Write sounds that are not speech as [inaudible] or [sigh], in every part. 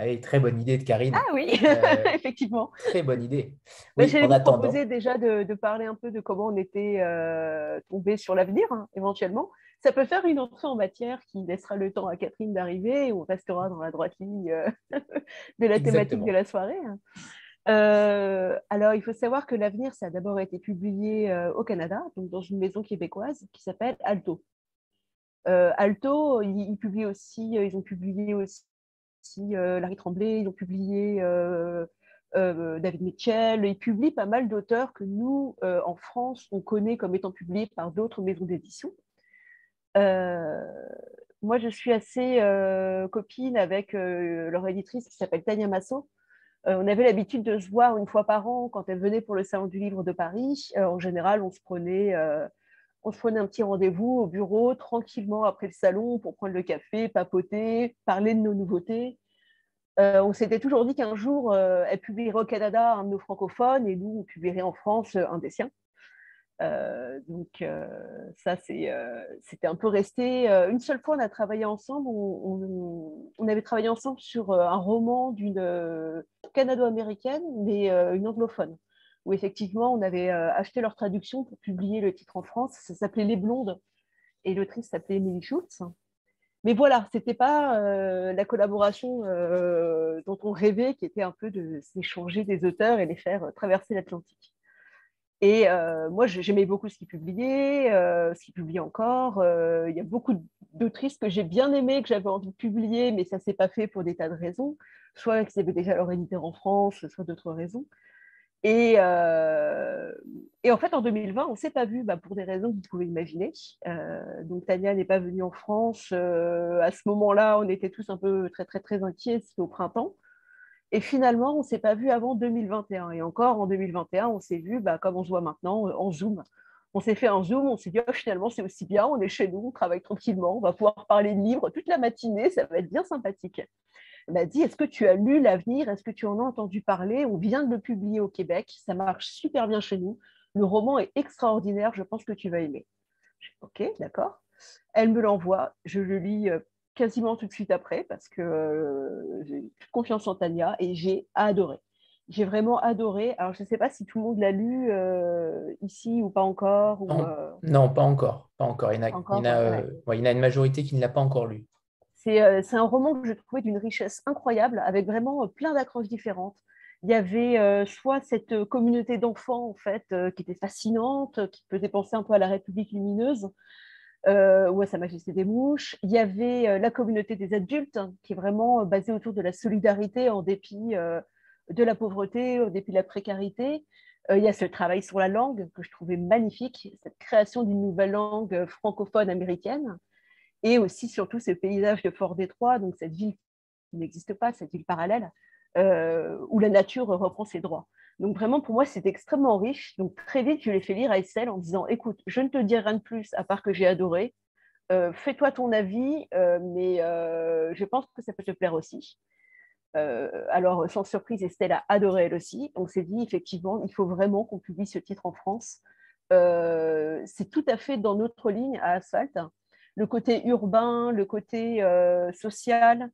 Allez, très bonne idée de Karine. Ah oui, [laughs] effectivement. Très bonne idée. Oui, J'ai proposé déjà de, parler un peu de comment on était tombé sur l'avenir, hein, éventuellement. Ça peut faire une entrée en matière qui laissera le temps à Catherine d'arriver et on restera dans la droite ligne [laughs] de la thématique de la soirée. Hein. Euh, alors, il faut savoir que L'Avenir, ça a d'abord été publié euh, au Canada, donc dans une maison québécoise qui s'appelle Alto. Euh, Alto, ils, publient aussi, ils ont publié aussi Larry Tremblay, ils ont publié David Mitchell, ils publient pas mal d'auteurs que nous, en France, on connaît comme étant publiés par d'autres maisons d'édition. moi, je suis assez copine avec leur éditrice qui s'appelle Tania Masso, euh, on avait l'habitude de se voir une fois par an quand elle venait pour le Salon du Livre de Paris. Euh, en général, on se prenait euh, on se prenait un petit rendez-vous au bureau tranquillement après le salon pour prendre le café, papoter, parler de nos nouveautés. on s'était toujours dit qu'un jour, elle publierait au Canada un de nos francophones et nous, on publierait en France un des siens. Euh, donc euh, ça, euh, c'était un peu resté. une seule fois, on a travaillé ensemble. On, avait travaillé ensemble sur un roman d'une canado-américaine, mais une anglophone, où effectivement, on avait acheté leur traduction pour publier le titre en France. Ça s'appelait Les Blondes et l'autrice s'appelait Emily Schultz. Mais voilà, c'était pas la collaboration dont on rêvait, qui était un peu de s'échanger des auteurs et les faire traverser l'Atlantique. Et euh, moi, j'aimais beaucoup ce qu'il publiait, euh, ce qu'il publie encore. Euh, il y a beaucoup d'autrices que j'ai bien aimées, que j'avais envie de publier, mais ça ne s'est pas fait pour des tas de raisons. Soit qu'ils avaient déjà leur éditeur en France, soit d'autres raisons. Et, et, en fait, en 2020, on ne s'est pas vu bah, pour des raisons que vous pouvez imaginer. donc, Tania n'est pas venue en France. à ce moment-là, on était tous un peu très, très, très inquiets. C'était au printemps. Et finalement, on ne s'est pas vu avant 2021. Et encore en 2021, on s'est vu, bah, comme on se voit maintenant, euh, en Zoom. On s'est fait un Zoom, on s'est dit, oh, finalement, c'est aussi bien, on est chez nous, on travaille tranquillement, on va pouvoir parler de livres toute la matinée, ça va être bien sympathique. Elle m'a dit, est-ce que tu as lu L'avenir? Est-ce que tu en as entendu parler? On vient de le publier au Québec, ça marche super bien chez nous. Le roman est extraordinaire, je pense que tu vas aimer. Ok, d'accord. Elle me l'envoie, je le lis euh, quasiment tout de suite après parce que euh, j'ai confiance en Tania et j'ai adoré. J'ai vraiment adoré. Alors, je ne sais pas si tout le monde l'a lu euh, ici ou pas encore. Euh, non, pas encore. Pas encore. Il y, en a, une majorité qui ne l'a pas encore lu. C'est un roman que je trouvais d'une richesse incroyable, avec vraiment plein d'accroches différentes. Il y avait soit cette communauté d'enfants en fait qui était fascinante, qui faisait penser un peu à la République lumineuse, euh, ou à Sa Majesté des Mouches. Il y avait euh, la communauté des adultes, hein, qui est vraiment euh, basée autour de la solidarité en dépit de la pauvreté, en dépit de la précarité. il y a ce travail sur la langue que je trouvais magnifique, cette création d'une nouvelle langue francophone américaine, et aussi surtout ce paysage de Fort-Détroit, donc cette ville qui n'existe pas, cette ville parallèle, où la nature reprend ses droits. Donc vraiment, pour moi, c'est extrêmement riche. Donc très vite, je l'ai fait lire à Estelle en disant, écoute, je ne te dis rien de plus à part que j'ai adoré. Euh, fais-toi ton avis, euh, mais euh, je pense que ça peut te plaire aussi. alors, sans surprise, Estelle a adoré elle aussi. On s'est dit, effectivement, il faut vraiment qu'on publie ce titre en France. c'est tout à fait dans notre ligne à Asphalt. Le côté urbain, le côté social,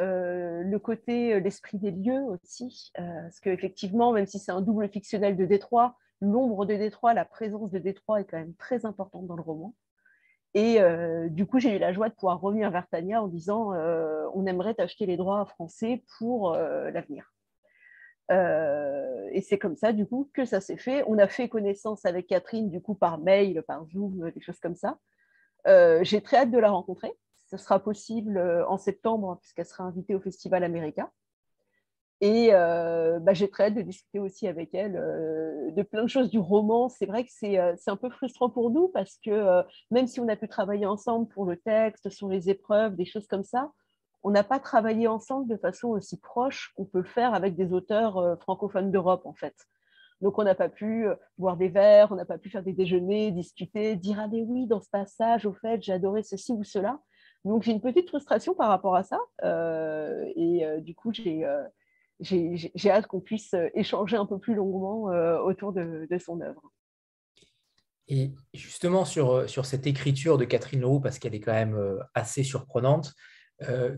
euh, le côté, euh, l'esprit des lieux aussi, euh, parce qu'effectivement, même si c'est un double fictionnel de Détroit, l'ombre de Détroit, la présence de Détroit est quand même très importante dans le roman. Et du coup, j'ai eu la joie de pouvoir revenir vers Tania en disant on aimerait acheter les droits français pour l'avenir. et c'est comme ça, du coup, que ça s'est fait. On a fait connaissance avec Catherine, du coup, par mail, par Zoom, des choses comme ça. J'ai très hâte de la rencontrer ce sera possible euh, en septembre, hein, puisqu'elle sera invitée au Festival américain. Et euh, bah, j'ai très hâte de discuter aussi avec elle euh, de plein de choses du roman. C'est vrai que c'est un peu frustrant pour nous parce que même si on a pu travailler ensemble pour le texte, sur les épreuves, des choses comme ça, on n'a pas travaillé ensemble de façon aussi proche qu'on peut le faire avec des auteurs francophones d'Europe en fait. Donc on n'a pas pu boire des verres, on n'a pas pu faire des déjeuners, discuter, dire ah mais oui dans ce passage au fait j'ai adoré ceci ou cela. Donc j'ai une petite frustration par rapport à ça. Euh, et euh, du coup, euh, j'ai hâte qu'on puisse échanger un peu plus longuement autour de, son œuvre. Et justement, sur, sur cette écriture de Catherine Leroux, parce qu'elle est quand même assez surprenante,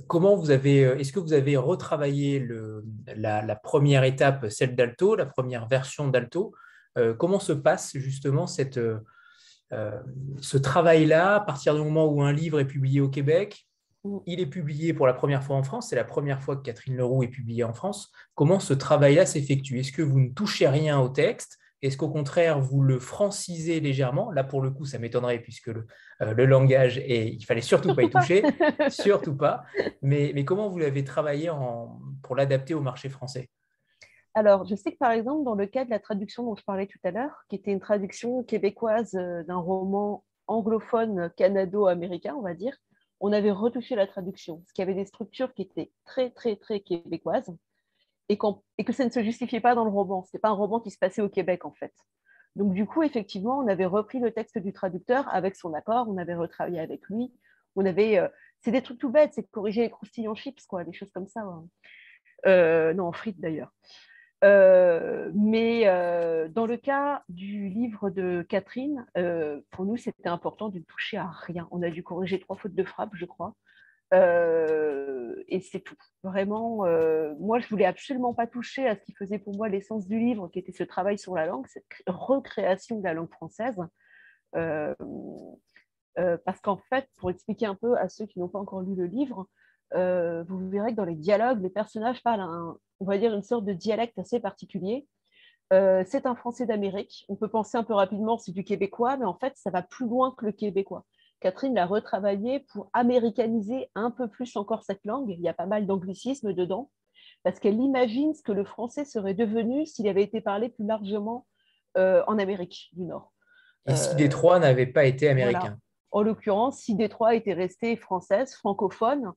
comment vous avez, est-ce que vous avez retravaillé le, la, première étape, celle d'Alto, la première version d'Alto? Comment se passe justement cette, ce travail-là à partir du moment où un livre est publié au Québec? Mm. Il est publié pour la première fois en France. C'est la première fois que Catherine Leroux est publiée en France. Comment ce travail-là s'effectue? Est-ce que vous ne touchez rien au texte? Est-ce qu'au contraire, vous le francisez légèrement? Là, pour le coup, ça m'étonnerait puisque le, euh, langage, est, il fallait surtout pas y toucher. [laughs] surtout pas. Mais, mais comment vous l'avez travaillé pour l'adapter au marché français? Alors, je sais que par exemple, dans le cas de la traduction dont je parlais tout à l'heure, qui était une traduction québécoise euh, d'un roman anglophone canado-américain, on va dire, on avait retouché la traduction, parce qu'il y avait des structures qui étaient très, très, très québécoises, et, que ça ne se justifiait pas dans le roman. Ce n'était pas un roman qui se passait au Québec, en fait. Donc, du coup, effectivement, on avait repris le texte du traducteur avec son accord, on avait retravaillé avec lui. On avait, euh, c'est des trucs tout bêtes, c'est corriger les croustillons chips, quoi, des choses comme ça. Euh, non, en frites d'ailleurs. Euh, mais dans le cas du livre de Catherine, pour nous, c'était important de ne toucher à rien. On a dû corriger trois fautes de frappe, je crois. Et c'est tout. Vraiment, moi, je voulais absolument pas toucher à ce qui faisait pour moi l'essence du livre, qui était ce travail sur la langue, cette recréation de la langue française. parce qu'en fait, pour expliquer un peu à ceux qui n'ont pas encore lu le livre, vous verrez que dans les dialogues, les personnages parlent on va dire, une sorte de dialecte assez particulier. Euh, c'est un français d'Amérique. On peut penser un peu rapidement, c'est du québécois, mais en fait, ça va plus loin que le québécois. Catherine l'a retravaillé pour américaniser un peu plus encore cette langue. Il y a pas mal d'anglicisme dedans, parce qu'elle imagine ce que le français serait devenu s'il avait été parlé plus largement euh, en Amérique du Nord. Et si Détroit n'avait pas été américain En l'occurrence, si Détroit était resté française, francophone,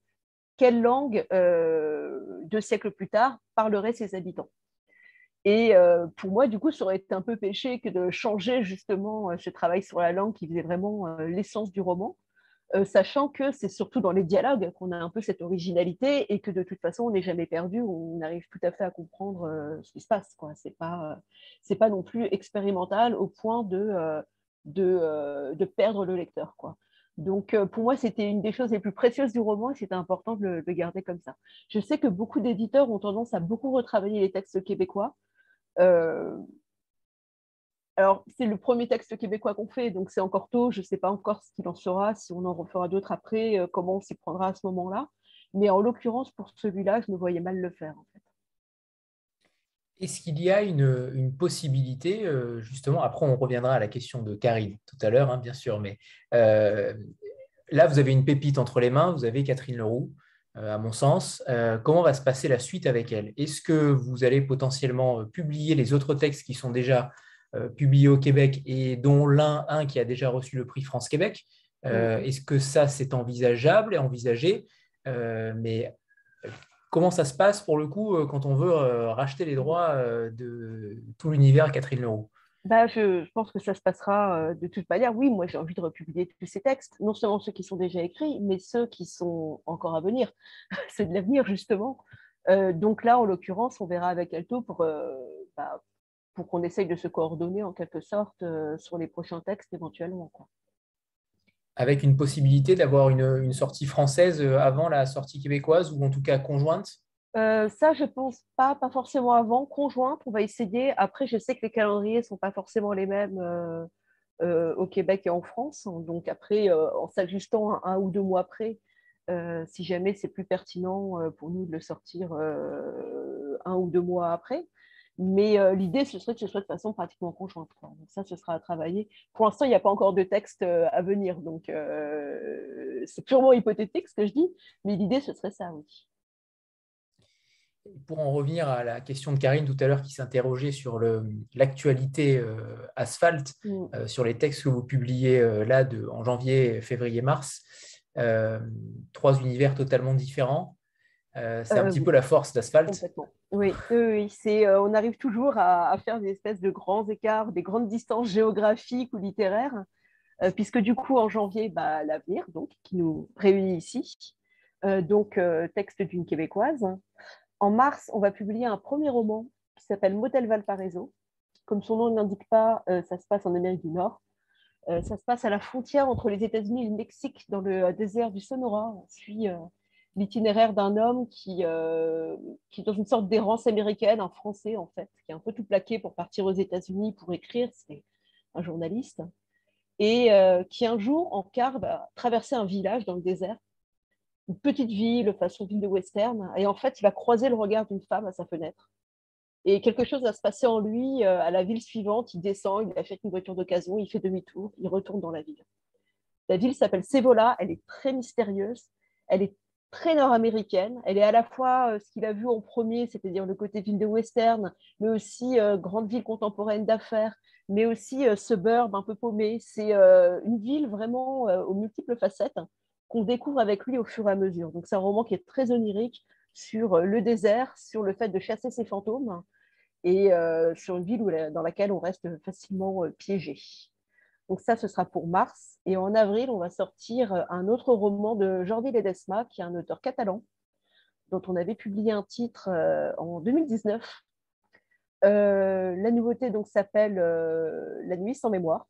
quelle langue, euh, deux siècles plus tard, parleraient ses habitants? Et euh, pour moi, du coup, ça aurait été un peu péché que de changer justement euh, ce travail sur la langue qui faisait vraiment l'essence du roman, sachant que c'est surtout dans les dialogues qu'on a un peu cette originalité et que de toute façon, on n'est jamais perdu, on arrive tout à fait à comprendre ce qui se passe. Ce n'est pas, pas non plus expérimental au point de, de, perdre le lecteur. Donc, euh, pour moi, c'était une des choses les plus précieuses du roman et c'était important de le, garder comme ça. Je sais que beaucoup d'éditeurs ont tendance à beaucoup retravailler les textes québécois. Euh, alors, c'est le premier texte québécois qu'on fait, donc c'est encore tôt. Je ne sais pas encore ce qu'il en sera, si on en refera d'autres après, euh, comment on s'y prendra à ce moment-là. Mais en l'occurrence, pour celui-là, je me voyais mal le faire. En fait. Est-ce qu'il y a une, possibilité, euh, justement, après on reviendra à la question de Karine tout à l'heure, hein, bien sûr, mais là vous avez une pépite entre les mains, vous avez Catherine Leroux, à mon sens. comment va se passer la suite avec elle? Est-ce que vous allez potentiellement publier les autres textes qui sont déjà publiés au Québec et dont l'un, un qui a déjà reçu le prix France-Québec Est-ce que ça c'est envisageable et envisagé? Mais Comment ça se passe pour le coup euh, quand on veut euh, racheter les droits euh, de tout l'univers Catherine Leroux? Bah, je, pense que ça se passera de toute manière. Oui, moi j'ai envie de republier tous ces textes, non seulement ceux qui sont déjà écrits, mais ceux qui sont encore à venir. [laughs] C'est de l'avenir justement. donc là, en l'occurrence, on verra avec Alto pour, bah, pour qu'on essaye de se coordonner en quelque sorte sur les prochains textes éventuellement. Avec une possibilité d'avoir une, sortie française euh, avant la sortie québécoise ou en tout cas conjointe? Euh, ça, je pense pas, pas forcément avant, conjointe, on va essayer. Après, je sais que les calendriers sont pas forcément les mêmes euh, au Québec et en France. Donc après, en s'ajustant un, ou deux mois après, si jamais c'est plus pertinent pour nous de le sortir un ou deux mois après. Mais euh, l'idée, ce serait que ce soit de façon pratiquement conjointe. Donc ça, ce sera à travailler. Pour l'instant, il n'y a pas encore de texte euh, à venir. Donc, euh, c'est purement hypothétique ce que je dis. Mais l'idée, ce serait ça, oui. Pour en revenir à la question de Karine tout à l'heure qui s'interrogeait sur l'actualité asphalte, mm. sur les textes que vous publiez là de, en janvier, février, mars, trois univers totalement différents. c'est un petit peu la force d'asphalte. Oui, oui, euh, on arrive toujours à, faire des espèces de grands écarts, des grandes distances géographiques ou littéraires, euh, puisque du coup, en janvier, bah, l'avenir, donc, qui nous réunit ici, euh, donc texte d'une québécoise. En mars, on va publier un premier roman qui s'appelle Motel Valparaiso. Comme son nom ne l'indique pas, ça se passe en Amérique du Nord. ça se passe à la frontière entre les États-Unis et le Mexique, dans le désert du Sonora. On suit l'itinéraire d'un homme qui, euh, est dans une sorte d'errance américaine, un Français en fait, qui est un peu tout plaqué pour partir aux États-Unis pour écrire, c'est un journaliste, et euh, qui un jour, en car, va traverser un village dans le désert, une petite ville, façon ville de western, et en fait, il va croiser le regard d'une femme à sa fenêtre. Et quelque chose va se passer en lui euh, à la ville suivante. Il descend, il achète une voiture d'occasion, il fait demi-tour, il retourne dans la ville. La ville s'appelle Sevola, elle est très mystérieuse, elle est très nord-américaine. Elle est à la fois euh, ce qu'il a vu en premier, c'est-à-dire le côté ville de western, mais aussi euh, grande ville contemporaine d'affaires, mais aussi suburb un peu paumé. C'est une ville vraiment aux multiples facettes qu'on découvre avec lui au fur et à mesure. Donc c'est un roman qui est très onirique sur le désert, sur le fait de chasser ses fantômes et euh, sur une ville dans laquelle on reste facilement euh, piégé. Donc ça, ce sera pour mars. Et en avril, on va sortir euh, un autre roman de Jordi Ledesma, qui est un auteur catalan, dont on avait publié un titre en 2019. la nouveauté donc s'appelle La nuit sans mémoire.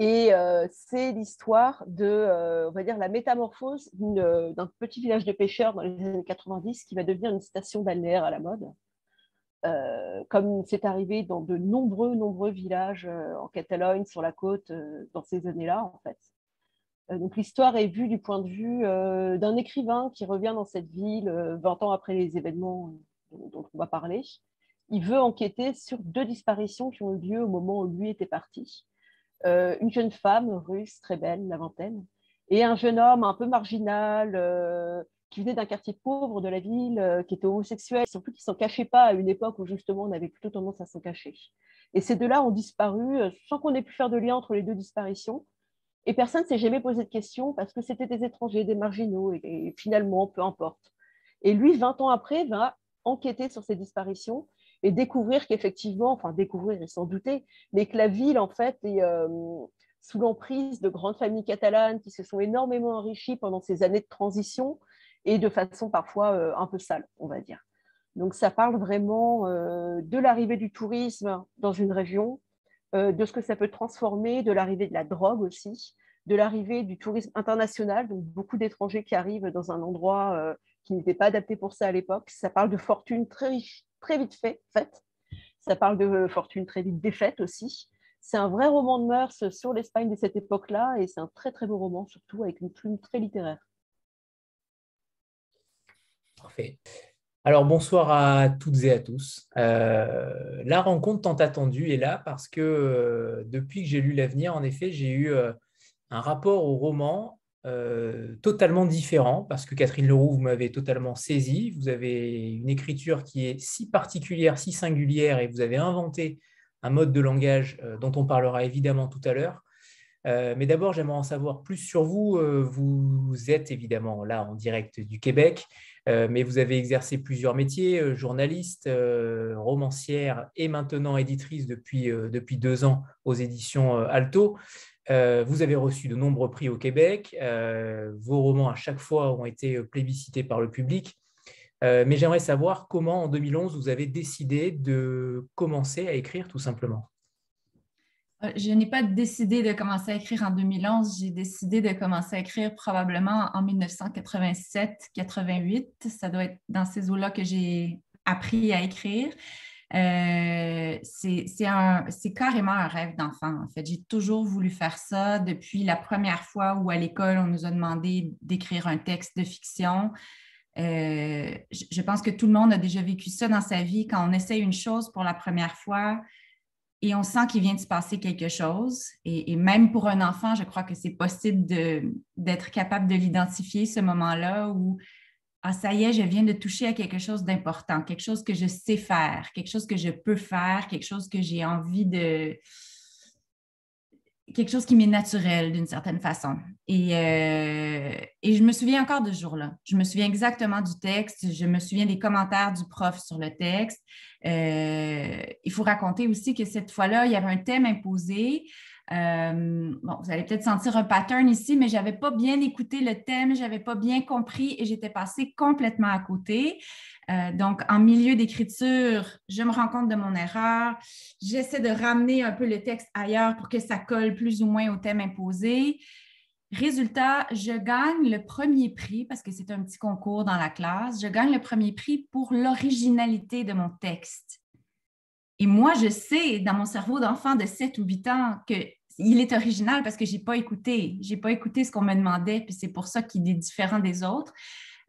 Et c'est l'histoire de, on va dire, la métamorphose d'un petit village de pêcheurs dans les années 90 qui va devenir une station balnéaire à la mode. Euh, comme c'est arrivé dans de nombreux, nombreux villages euh, en Catalogne, sur la côte, euh, dans ces années-là, en fait. donc l'histoire est vue du point de vue d'un écrivain qui revient dans cette ville 20 ans après les événements dont, on va parler. Il veut enquêter sur deux disparitions qui ont eu lieu au moment où lui était parti. Une jeune femme russe, très belle, la vingtaine, et un jeune homme un peu marginal, qui venait d'un quartier pauvre de la ville, euh, qui était homosexuel, surtout qui s'en cachait pas à une époque où justement on avait plutôt tendance à s'en cacher. Et ces deux-là ont disparu euh, sans qu'on ait pu faire de lien entre les deux disparitions. Et personne ne s'est jamais posé de questions parce que c'était des étrangers, des marginaux, et, finalement, peu importe. Et lui, 20 ans après, va enquêter sur ces disparitions et découvrir qu'effectivement, enfin découvrir et s'en douter, mais que la ville, en fait, est euh, sous l'emprise de grandes familles catalanes qui se sont énormément enrichies pendant ces années de transition et de façon parfois euh, un peu sale, on va dire. Donc ça parle vraiment euh, de l'arrivée du tourisme dans une région, de ce que ça peut transformer, de l'arrivée de la drogue aussi, de l'arrivée du tourisme international, donc beaucoup d'étrangers qui arrivent dans un endroit qui n'était pas adapté pour ça à l'époque. Ça parle de fortune très, très vite fait. Ça parle de fortune très vite défaite aussi. C'est un vrai roman de mœurs sur l'Espagne de cette époque-là et c'est un très très beau roman, surtout avec une plume très littéraire. Parfait. Alors bonsoir à toutes et à tous. Euh, la rencontre tant attendue est là parce que euh, depuis que j'ai lu L'avenir, en effet, j'ai eu euh, un rapport au roman totalement différent parce que Catherine Leroux, vous m'avez totalement saisi. Vous avez une écriture qui est si particulière, si singulière et vous avez inventé un mode de langage dont on parlera évidemment tout à l'heure. mais d'abord, j'aimerais en savoir plus sur vous. vous êtes évidemment là en direct du Québec. Euh, mais vous avez exercé plusieurs métiers, euh, journaliste, euh, romancière et maintenant éditrice depuis, depuis deux ans aux éditions Alto. Vous avez reçu de nombreux prix au Québec. vos romans, à chaque fois, ont été plébiscités par le public. mais j'aimerais savoir comment, en 2011, vous avez décidé de commencer à écrire tout simplement. Euh, je n'ai pas décidé de commencer à écrire en 2011. J'ai décidé de commencer à écrire probablement en 1987-88. Ça doit être dans ces eaux-là que j'ai appris à écrire. Euh, c'est carrément un rêve d'enfant, en fait. J'ai toujours voulu faire ça depuis la première fois où à l'école, on nous a demandé d'écrire un texte de fiction. Euh, je pense que tout le monde a déjà vécu ça dans sa vie. Quand on essaie une chose pour la première fois, et on sent qu'il vient de se passer quelque chose. Et, même pour un enfant, je crois que c'est possible d'être capable de l'identifier, ce moment-là où, ah, ça y est, je viens de toucher à quelque chose d'important, quelque chose que je sais faire, quelque chose que je peux faire, quelque chose que j'ai envie de, quelque chose qui m'est naturel d'une certaine façon. Et, euh, et, je me souviens encore de ce jour-là. Je me souviens exactement du texte, je me souviens des commentaires du prof sur le texte. Euh, il faut raconter aussi que cette fois-là, il y avait un thème imposé. Euh, bon, vous allez peut-être sentir un pattern ici, mais je n'avais pas bien écouté le thème, je n'avais pas bien compris et j'étais passée complètement à côté. Euh, donc, en milieu d'écriture, je me rends compte de mon erreur. J'essaie de ramener un peu le texte ailleurs pour que ça colle plus ou moins au thème imposé. Résultat, je gagne le premier prix parce que c'est un petit concours dans la classe. Je gagne le premier prix pour l'originalité de mon texte. Et moi, je sais dans mon cerveau d'enfant de 7 ou 8 ans qu'il est original parce que je n'ai pas écouté. Je n'ai pas écouté ce qu'on me demandait, puis c'est pour ça qu'il est différent des autres.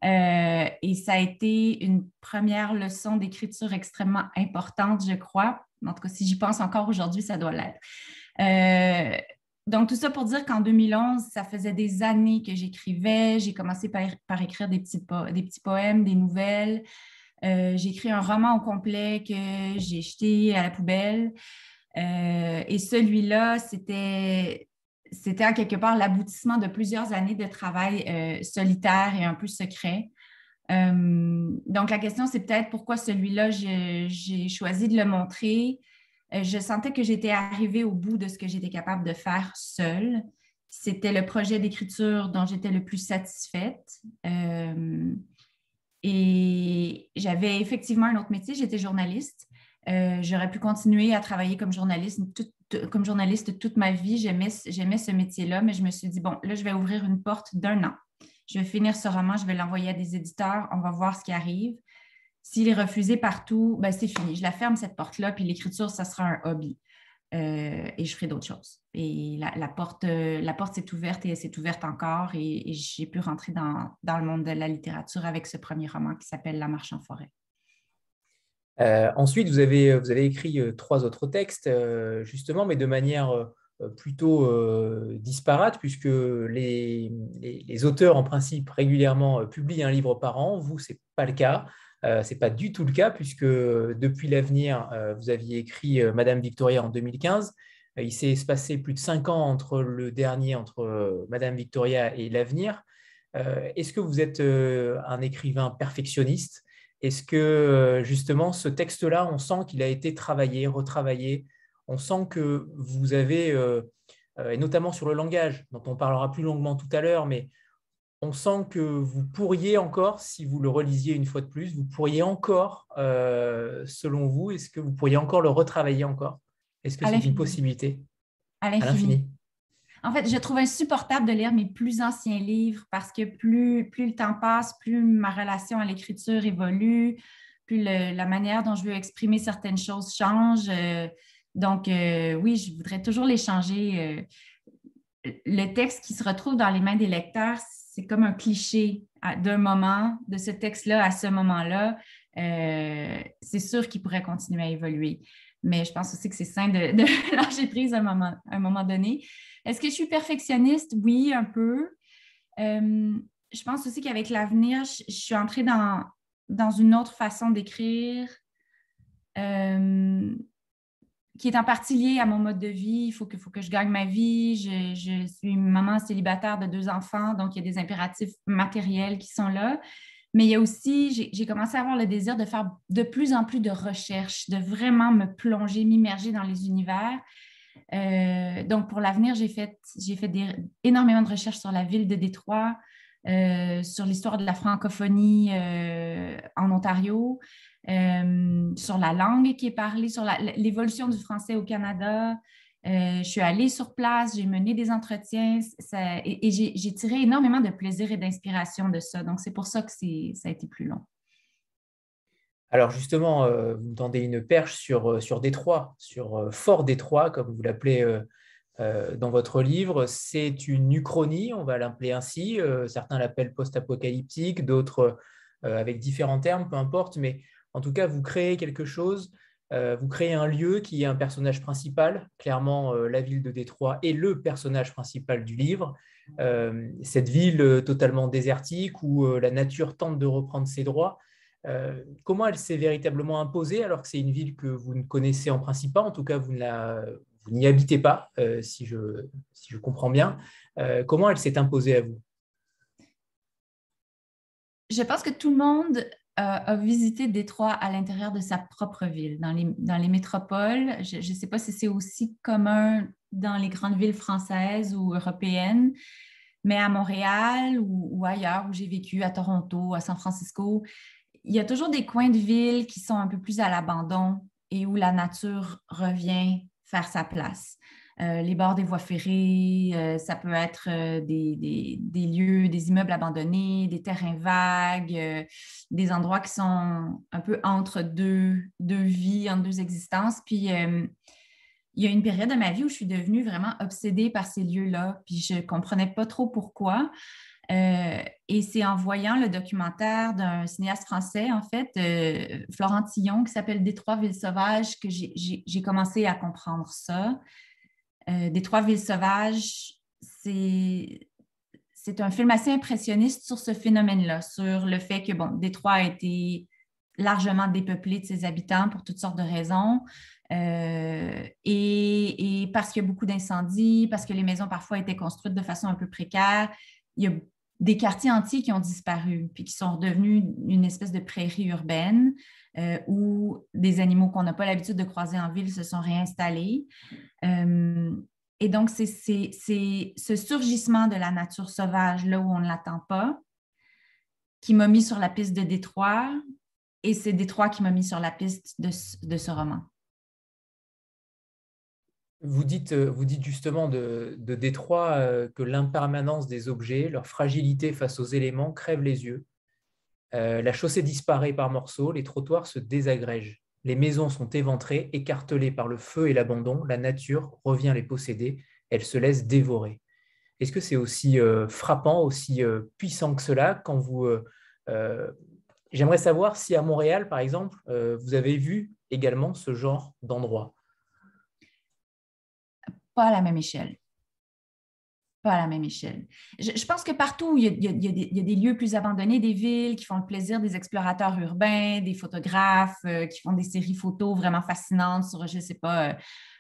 Euh, et ça a été une première leçon d'écriture extrêmement importante, je crois. En tout cas, si j'y pense encore aujourd'hui, ça doit l'être. Euh, donc, tout ça pour dire qu'en 2011, ça faisait des années que j'écrivais. J'ai commencé par, écrire des petits, des petits poèmes, des nouvelles. Euh, j'ai écrit un roman au complet que j'ai jeté à la poubelle. Et celui-là, c'était c'était en quelque part l'aboutissement de plusieurs années de travail euh, solitaire et un peu secret. Euh, donc, la question, c'est peut-être pourquoi celui-là, j'ai choisi de le montrer. Euh, je sentais que j'étais arrivée au bout de ce que j'étais capable de faire seule. C'était le projet d'écriture dont j'étais le plus satisfaite. et j'avais effectivement un autre métier, j'étais journaliste. J'aurais pu continuer à travailler comme journaliste toute comme journaliste toute ma vie, j'aimais ce métier-là, mais je me suis dit, bon, là, je vais ouvrir une porte d'un an. Je vais finir ce roman, je vais l'envoyer à des éditeurs, on va voir ce qui arrive. S'il est refusé partout, ben, c'est fini. Je la ferme, cette porte-là, puis l'écriture, ça sera un hobby. Euh, et je ferai d'autres choses. Et la, porte, la porte s'est ouverte et elle s'est ouverte encore et, j'ai pu rentrer dans, dans, le monde de la littérature avec ce premier roman qui s'appelle La marche en forêt. Euh, ensuite, vous avez, avez écrit euh, trois autres textes, euh, justement, mais de manière plutôt disparate, puisque les, auteurs, en principe, régulièrement publient un livre par an. Vous, ce n'est pas le cas. ce n'est pas du tout le cas, puisque depuis l'avenir, vous aviez écrit Madame Victoria en 2015. il s'est passé plus de cinq ans entre le dernier, entre Madame Victoria et l'avenir. Est-ce que vous êtes un écrivain perfectionniste? Est-ce que euh, justement ce texte-là, on sent qu'il a été travaillé, retravaillé? On sent que vous avez, euh, euh, et notamment sur le langage, dont on parlera plus longuement tout à l'heure, mais on sent que vous pourriez encore, si vous le relisiez une fois de plus, vous pourriez encore, selon vous, est-ce que vous pourriez encore le retravailler encore? Est-ce que c'est une possibilité? À l'infini. En fait, je trouve insupportable de lire mes plus anciens livres parce que plus, le temps passe, plus ma relation à l'écriture évolue, plus la manière dont je veux exprimer certaines choses change. Euh, donc, euh, oui, je voudrais toujours les changer. Euh, le texte qui se retrouve dans les mains des lecteurs, c'est comme un cliché d'un moment, de ce texte-là à ce moment-là. c'est sûr qu'il pourrait continuer à évoluer mais je pense aussi que c'est sain de, [laughs] lâcher prise à un moment, un moment donné. Est-ce que je suis perfectionniste? Oui, un peu. Euh, je pense aussi qu'avec l'avenir, je, suis entrée dans, dans une autre façon d'écrire euh, qui est en partie liée à mon mode de vie. Il faut que, faut que je gagne ma vie. Je suis maman célibataire de deux enfants, donc il y a des impératifs matériels qui sont là. Mais il y a aussi, j'ai commencé à avoir le désir de faire de plus en plus de recherches, de vraiment me plonger, m'immerger dans les univers. Euh, donc, pour l'avenir, j'ai fait, fait énormément de recherches sur la ville de Détroit, euh, sur l'histoire de la francophonie euh, en Ontario, sur la langue qui est parlée, sur l'évolution du français au Canada, euh, je suis allée sur place, j'ai mené des entretiens et, j'ai tiré énormément de plaisir et d'inspiration de ça. Donc, c'est pour ça que ça a été plus long. Alors justement, euh, vous me tendez une perche sur, euh, sur Détroit, sur Fort Détroit, comme vous l'appelez dans votre livre. C'est une uchronie, on va l'appeler ainsi. certains l'appellent post-apocalyptique, d'autres avec différents termes, peu importe. Mais en tout cas, vous créez quelque chose euh, vous créez un lieu qui est un personnage principal. Clairement, euh, la ville de Détroit est le personnage principal du livre. Euh, cette ville totalement désertique où la nature tente de reprendre ses droits. comment elle s'est véritablement imposée alors que c'est une ville que vous ne connaissez en principe pas, en tout cas vous n'y habitez pas, si, je, si, je, comprends bien. comment elle s'est imposée à vous? Je pense que tout le monde a visité Détroit à l'intérieur de sa propre ville, dans les, dans les métropoles. Je ne sais pas si c'est aussi commun dans les grandes villes françaises ou européennes, mais à Montréal ou, ailleurs où j'ai vécu, à Toronto, à San Francisco, il y a toujours des coins de ville qui sont un peu plus à l'abandon et où la nature revient faire sa place. Les bords des voies ferrées, ça peut être des, des, lieux, des immeubles abandonnés, des terrains vagues, des endroits qui sont un peu entre deux, deux vies, entre deux existences. Puis il y a une période de ma vie où je suis devenue vraiment obsédée par ces lieux-là, puis je ne comprenais pas trop pourquoi. Euh, et c'est en voyant le documentaire d'un cinéaste français, en fait, euh, Florent Tillon, qui s'appelle Détroit villes sauvages, que j'ai commencé à comprendre ça. Euh, Détroit villes sauvages, c'est un film assez impressionniste sur ce phénomène-là, sur le fait que, bon, Détroit a été largement dépeuplé de ses habitants pour toutes sortes de raisons. Euh, et, parce qu'il y a beaucoup d'incendies, parce que les maisons parfois étaient construites de façon un peu précaire, il y a des quartiers entiers qui ont disparu, puis qui sont devenus une espèce de prairie urbaine euh, où des animaux qu'on n'a pas l'habitude de croiser en ville se sont réinstallés. Euh, et donc, c'est ce surgissement de la nature sauvage là où on ne l'attend pas qui m'a mis sur la piste de Détroit, et c'est Détroit qui m'a mis sur la piste de, de ce roman. Vous dites, euh, vous dites justement de, Détroit euh, que l'impermanence des objets, leur fragilité face aux éléments crève les yeux. Euh, la chaussée disparaît par morceaux, les trottoirs se désagrègent. Les maisons sont éventrées, écartelées par le feu et l'abandon. La nature revient les posséder, elle se laisse dévorer. Est-ce que c'est aussi frappant, aussi puissant que cela quand vous... J'aimerais savoir si à Montréal, par exemple, vous avez vu également ce genre d'endroit? Pas à la même échelle. À la même échelle. Je, pense que partout, il y, a, des, lieux plus abandonnés des villes qui font le plaisir des explorateurs urbains, des photographes euh, qui font des séries photos vraiment fascinantes sur, je sais pas, euh,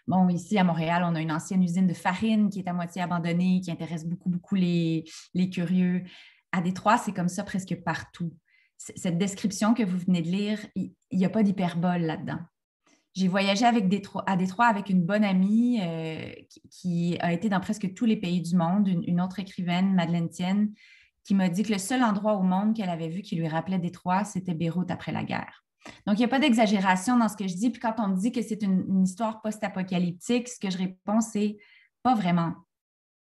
bon, ici à Montréal, on a une ancienne usine de farine qui est à moitié abandonnée, qui intéresse beaucoup, beaucoup les, les curieux. À Détroit, c'est comme ça presque partout. Cette description que vous venez de lire, il n'y a pas d'hyperbole là-dedans. J'ai voyagé à Détroit avec une bonne amie euh, qui, a été dans presque tous les pays du monde, une, autre écrivaine, Madeleine Tienne, qui m'a dit que le seul endroit au monde qu'elle avait vu qui lui rappelait Détroit, c'était Beyrouth après la guerre. Donc, il n'y a pas d'exagération dans ce que je dis. Puis quand on me dit que c'est une histoire post-apocalyptique, ce que je réponds, c'est pas vraiment.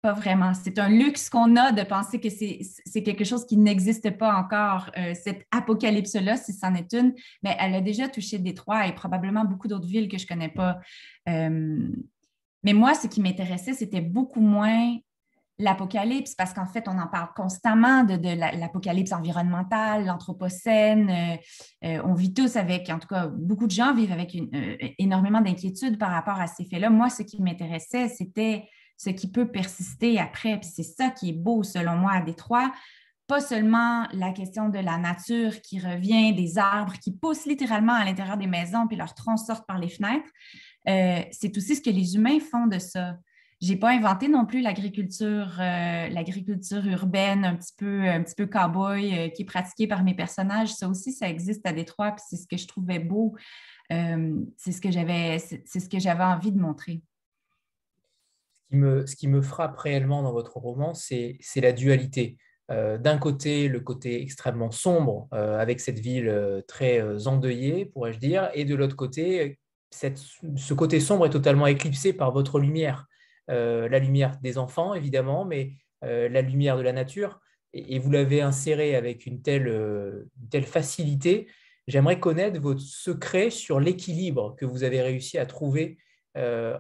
Pas vraiment. C'est un luxe qu'on a de penser que c'est quelque chose qui n'existe pas encore, euh, cette apocalypse-là, si c'en est une. Mais elle a déjà touché Détroit et probablement beaucoup d'autres villes que je ne connais pas. Euh, mais moi, ce qui m'intéressait, c'était beaucoup moins l'apocalypse, parce qu'en fait, on en parle constamment de, l'apocalypse environnementale, l'anthropocène. Euh, on vit tous avec, en tout cas, beaucoup de gens vivent avec énormément d'inquiétude par rapport à ces faits-là. Moi, ce qui m'intéressait, c'était ce qui peut persister après. Puis c'est ça qui est beau, selon moi, à Détroit. Pas seulement la question de la nature qui revient, des arbres qui poussent littéralement à l'intérieur des maisons, puis leurs troncs sortent par les fenêtres. Euh, c'est aussi ce que les humains font de ça. J'ai pas inventé non plus l'agriculture, euh, l'agriculture urbaine un petit peu, un petit peu cowboy euh, qui est pratiquée par mes personnages. Ça aussi, ça existe à Détroit, puis c'est ce que je trouvais beau. c'est ce que j'avais, c'est ce que j'avais envie de montrer ce qui me frappe réellement dans votre roman, c'est la dualité. Euh, d'un côté, le côté extrêmement sombre, euh, avec cette ville euh, très endeuillée, pourrais-je dire, et de l'autre côté, ce côté sombre est totalement éclipsé par votre lumière. la lumière des enfants, évidemment, mais la lumière de la nature. Et, vous l'avez inséré avec une telle, une telle facilité. J'aimerais connaître votre secret sur l'équilibre que vous avez réussi à trouver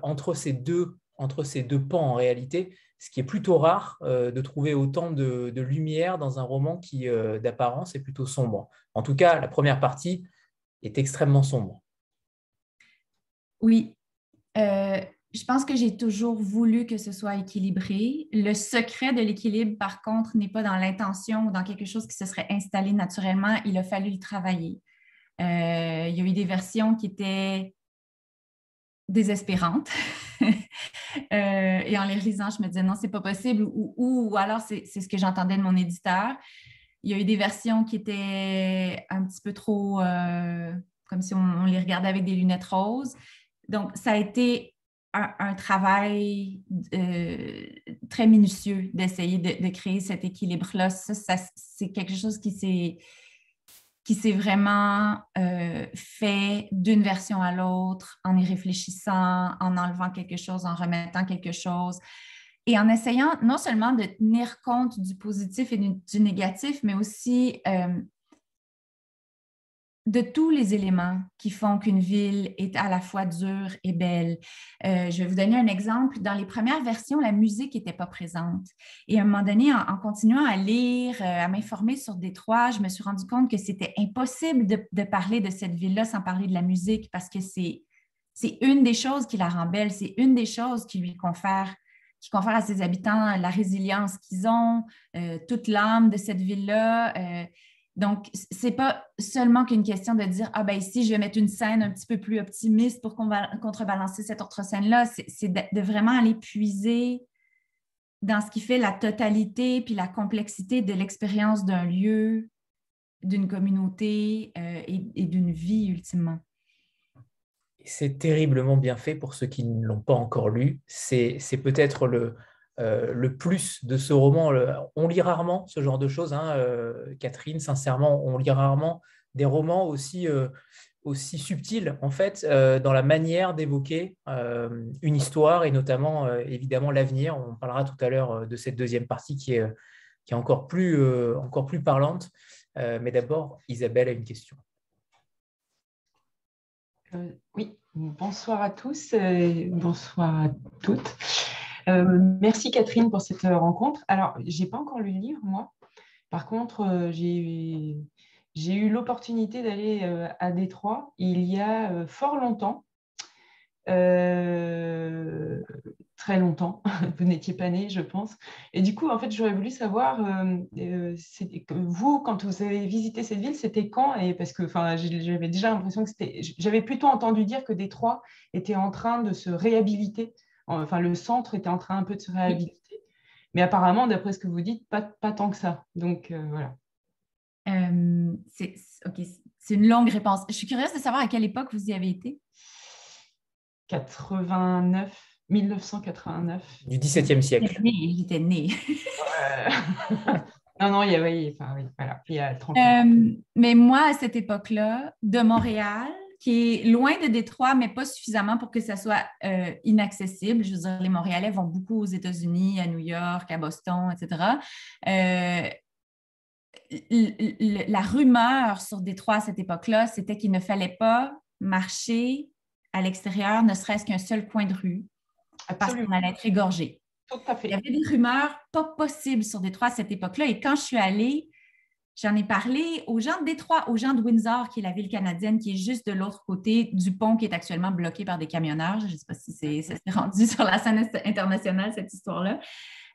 entre ces deux entre ces deux pans en réalité, ce qui est plutôt rare euh, de trouver autant de, lumière dans un roman qui, euh, d'apparence, est plutôt sombre. En tout cas, la première partie est extrêmement sombre. Oui. Euh, je pense que j'ai toujours voulu que ce soit équilibré. Le secret de l'équilibre, par contre, n'est pas dans l'intention ou dans quelque chose qui se serait installé naturellement. Il a fallu y travailler. il y a eu des versions qui étaient désespérantes. [laughs] Euh, et en les lisant, je me disais non, c'est pas possible. Ou, alors, c'est ce que j'entendais de mon éditeur. Il y a eu des versions qui étaient un petit peu trop euh, comme si on, les regardait avec des lunettes roses. Donc, ça a été un, travail euh, très minutieux d'essayer de, créer cet équilibre-là. Ça, c'est quelque chose qui s'est qui s'est vraiment euh, fait d'une version à l'autre en y réfléchissant, en enlevant quelque chose, en remettant quelque chose et en essayant non seulement de tenir compte du positif et du, négatif, mais aussi euh, de tous les éléments qui font qu'une ville est à la fois dure et belle. Euh, je vais vous donner un exemple. Dans les premières versions, la musique n'était pas présente. Et à un moment donné, en, continuant à lire, euh, à m'informer sur Détroit, je me suis rendu compte que c'était impossible de, parler de cette ville-là sans parler de la musique parce que c'est, une des choses qui la rend belle, c'est une des choses qui lui confère qui confère à ses habitants la résilience qu'ils ont, euh, toute l'âme de cette ville-là. Donc, ce n'est pas seulement qu'une question de dire Ah, ben ici, je vais mettre une scène un petit peu plus optimiste pour contrebalancer cette autre scène-là. C'est de, vraiment aller puiser dans ce qui fait la totalité puis la complexité de l'expérience d'un lieu, d'une communauté euh, et, d'une vie, ultimement. C'est terriblement bien fait pour ceux qui ne l'ont pas encore lu. C'est peut-être le, euh, le plus de ce roman. on lit rarement ce genre de choses, hein, euh, Catherine, sincèrement, on lit rarement des romans aussi, euh, aussi subtils, en fait, dans la manière d'évoquer une histoire et notamment, évidemment, l'avenir. On parlera tout à l'heure de cette deuxième partie qui est, qui est encore, plus, encore plus parlante. mais d'abord, Isabelle a une question. oui, bonsoir à tous, bonsoir à toutes. Euh, merci Catherine pour cette euh, rencontre. Alors, je n'ai pas encore lu le livre, moi. Par contre, euh, j'ai eu l'opportunité d'aller à Détroit il y a fort longtemps. très longtemps, [laughs] vous n'étiez pas né, je pense. Et du coup, en fait, j'aurais voulu savoir, vous, quand vous avez visité cette ville, c'était quand Et parce que, j'avais déjà l'impression que c'était, j'avais plutôt entendu dire que Détroit était en train de se réhabiliter enfin le centre était en train un peu de se réhabiliter. Mais apparemment, d'après ce que vous dites, pas, pas tant que ça. Donc euh, voilà. Euh, c'est une longue réponse. Je suis curieuse de savoir à quelle époque vous y avez été. 89, 1989. Du XVIIe siècle. J'étais née. [laughs] non, non, il y a, enfin, oui, voilà, il y a 30 ans. Euh, mais moi, à cette époque-là, de Montréal, qui est loin de Détroit, mais pas suffisamment pour que ça soit euh, inaccessible. Je veux dire, les Montréalais vont beaucoup aux États-Unis, à New York, à Boston, etc. Euh, la rumeur sur Détroit à cette époque-là, c'était qu'il ne fallait pas marcher à l'extérieur, ne serait-ce qu'un seul coin de rue, parce qu'on allait être égorgé. Il y avait des rumeurs pas possibles sur Détroit à cette époque-là. Et quand je suis allée, J'en ai parlé aux gens de Détroit, aux gens de Windsor, qui est la ville canadienne qui est juste de l'autre côté du pont qui est actuellement bloqué par des camionneurs. Je ne sais pas si c'est, ça s'est rendu sur la scène internationale, cette histoire-là.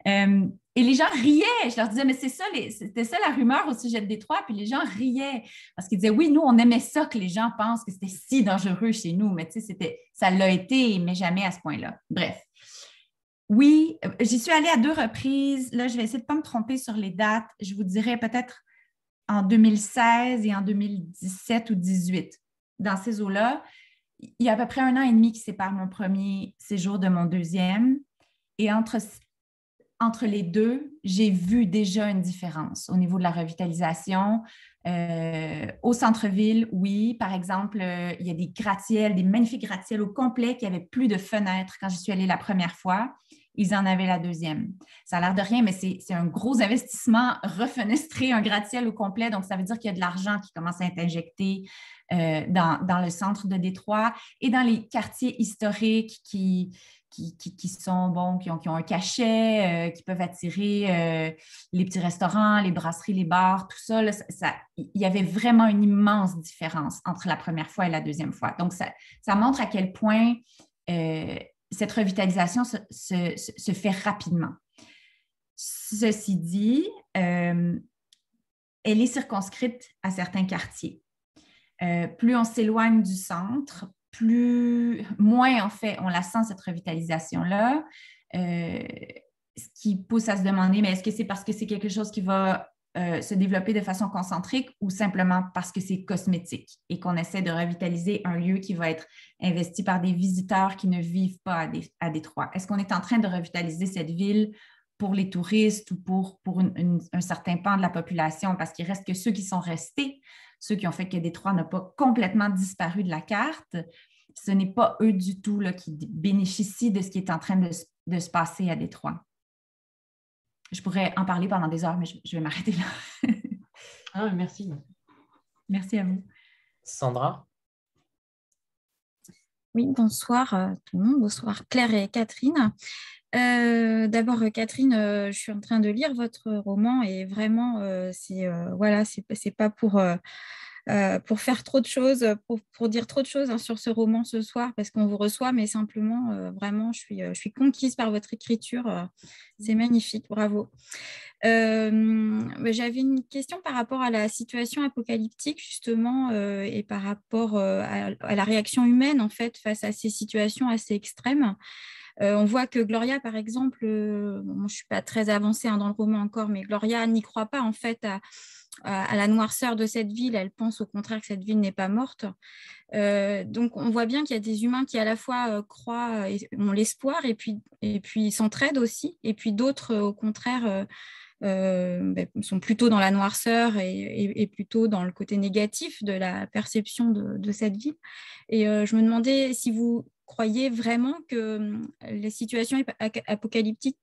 Euh, et les gens riaient. Je leur disais, mais c'est ça, c'était ça la rumeur au sujet de Détroit. Puis les gens riaient parce qu'ils disaient, oui, nous, on aimait ça que les gens pensent que c'était si dangereux chez nous. Mais tu sais, ça l'a été, mais jamais à ce point-là. Bref. Oui, j'y suis allée à deux reprises. Là, je vais essayer de ne pas me tromper sur les dates. Je vous dirais peut-être en 2016 et en 2017 ou 2018. Dans ces eaux-là, il y a à peu près un an et demi qui sépare mon premier séjour de mon deuxième. Et entre, entre les deux, j'ai vu déjà une différence au niveau de la revitalisation. Euh, au centre-ville, oui, par exemple, euh, il y a des gratte-ciels, des magnifiques gratte-ciels au complet qui avaient plus de fenêtres quand je suis allée la première fois ils en avaient la deuxième. Ça a l'air de rien, mais c'est un gros investissement, refenestrer un gratte-ciel au complet. Donc, ça veut dire qu'il y a de l'argent qui commence à être injecté euh, dans, le centre de Détroit et dans les quartiers historiques qui, qui, sont bons, qui ont, qui ont un cachet, euh, qui peuvent attirer euh, les petits restaurants, les brasseries, les bars, tout ça, ça, Il y avait vraiment une immense différence entre la première fois et la deuxième fois. Donc, ça, ça montre à quel point cette revitalisation se, fait rapidement. Ceci dit, euh, elle est circonscrite à certains quartiers. Euh, plus on s'éloigne du centre, plus moins en fait on la sent cette revitalisation-là. Euh, ce qui pousse à se demander, mais est-ce que c'est parce que c'est quelque chose qui va euh, se développer de façon concentrique ou simplement parce que c'est cosmétique et qu'on essaie de revitaliser un lieu qui va être investi par des visiteurs qui ne vivent pas à, Détroit? Est-ce qu'on est en train de revitaliser cette ville pour les touristes ou pour, un certain pan de la population? Parce qu'il reste que ceux qui sont restés ceux qui ont fait que Détroit n'a pas complètement disparu de la carte, ce n'est pas eux du tout qui bénéficient de ce qui est en train de, se passer à Détroit. Je pourrais en parler pendant des heures, mais je, vais m'arrêter là. [laughs] ah, merci. Merci à vous. Sandra? Oui, bonsoir euh, tout le monde. Bonsoir Claire et Catherine. Euh, d'abord, Catherine, euh, je suis en train de lire votre roman et vraiment, c'est voilà, c'est pas pour euh, pour faire trop de choses, pour, dire trop de choses hein, sur ce roman ce soir, parce qu'on vous reçoit, mais simplement, euh, vraiment, je suis, euh, je suis conquise par votre écriture. c'est magnifique, bravo. J'avais une question par rapport à la situation apocalyptique, justement, et par rapport à, la réaction humaine, en fait, face à ces situations assez extrêmes. on voit que Gloria, par exemple, je ne suis pas très avancée hein, dans le roman encore, mais Gloria n'y croit pas en fait à, à la noirceur de cette ville, elle pense au contraire que cette ville n'est pas morte. Euh, donc on voit bien qu'il y a des humains qui à la fois euh, croient et ont l'espoir et puis, et puis s'entraident aussi, et puis d'autres au contraire ben, sont plutôt dans la noirceur et, plutôt dans le côté négatif de la perception de, cette ville. Et je me demandais si vous croyez vraiment que hum, les situations apocalyptiques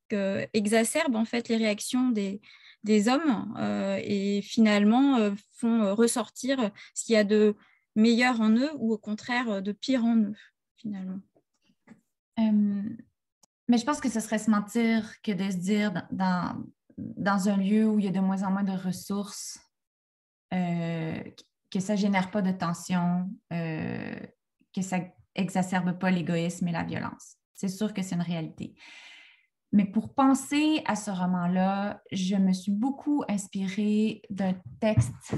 exacerbent en fait les réactions des, des hommes euh, et finalement euh, font euh, ressortir ce qu'il y a de meilleur en eux ou au contraire de pire en eux, finalement. mais je pense que ce serait se mentir que de se dire dans, dans un lieu où il y a de moins en moins de ressources, que ça ne génère pas de tension, que ça exacerbe pas l'égoïsme et la violence. C'est sûr que c'est une réalité. Mais pour penser à ce roman-là, je me suis beaucoup inspirée d'un texte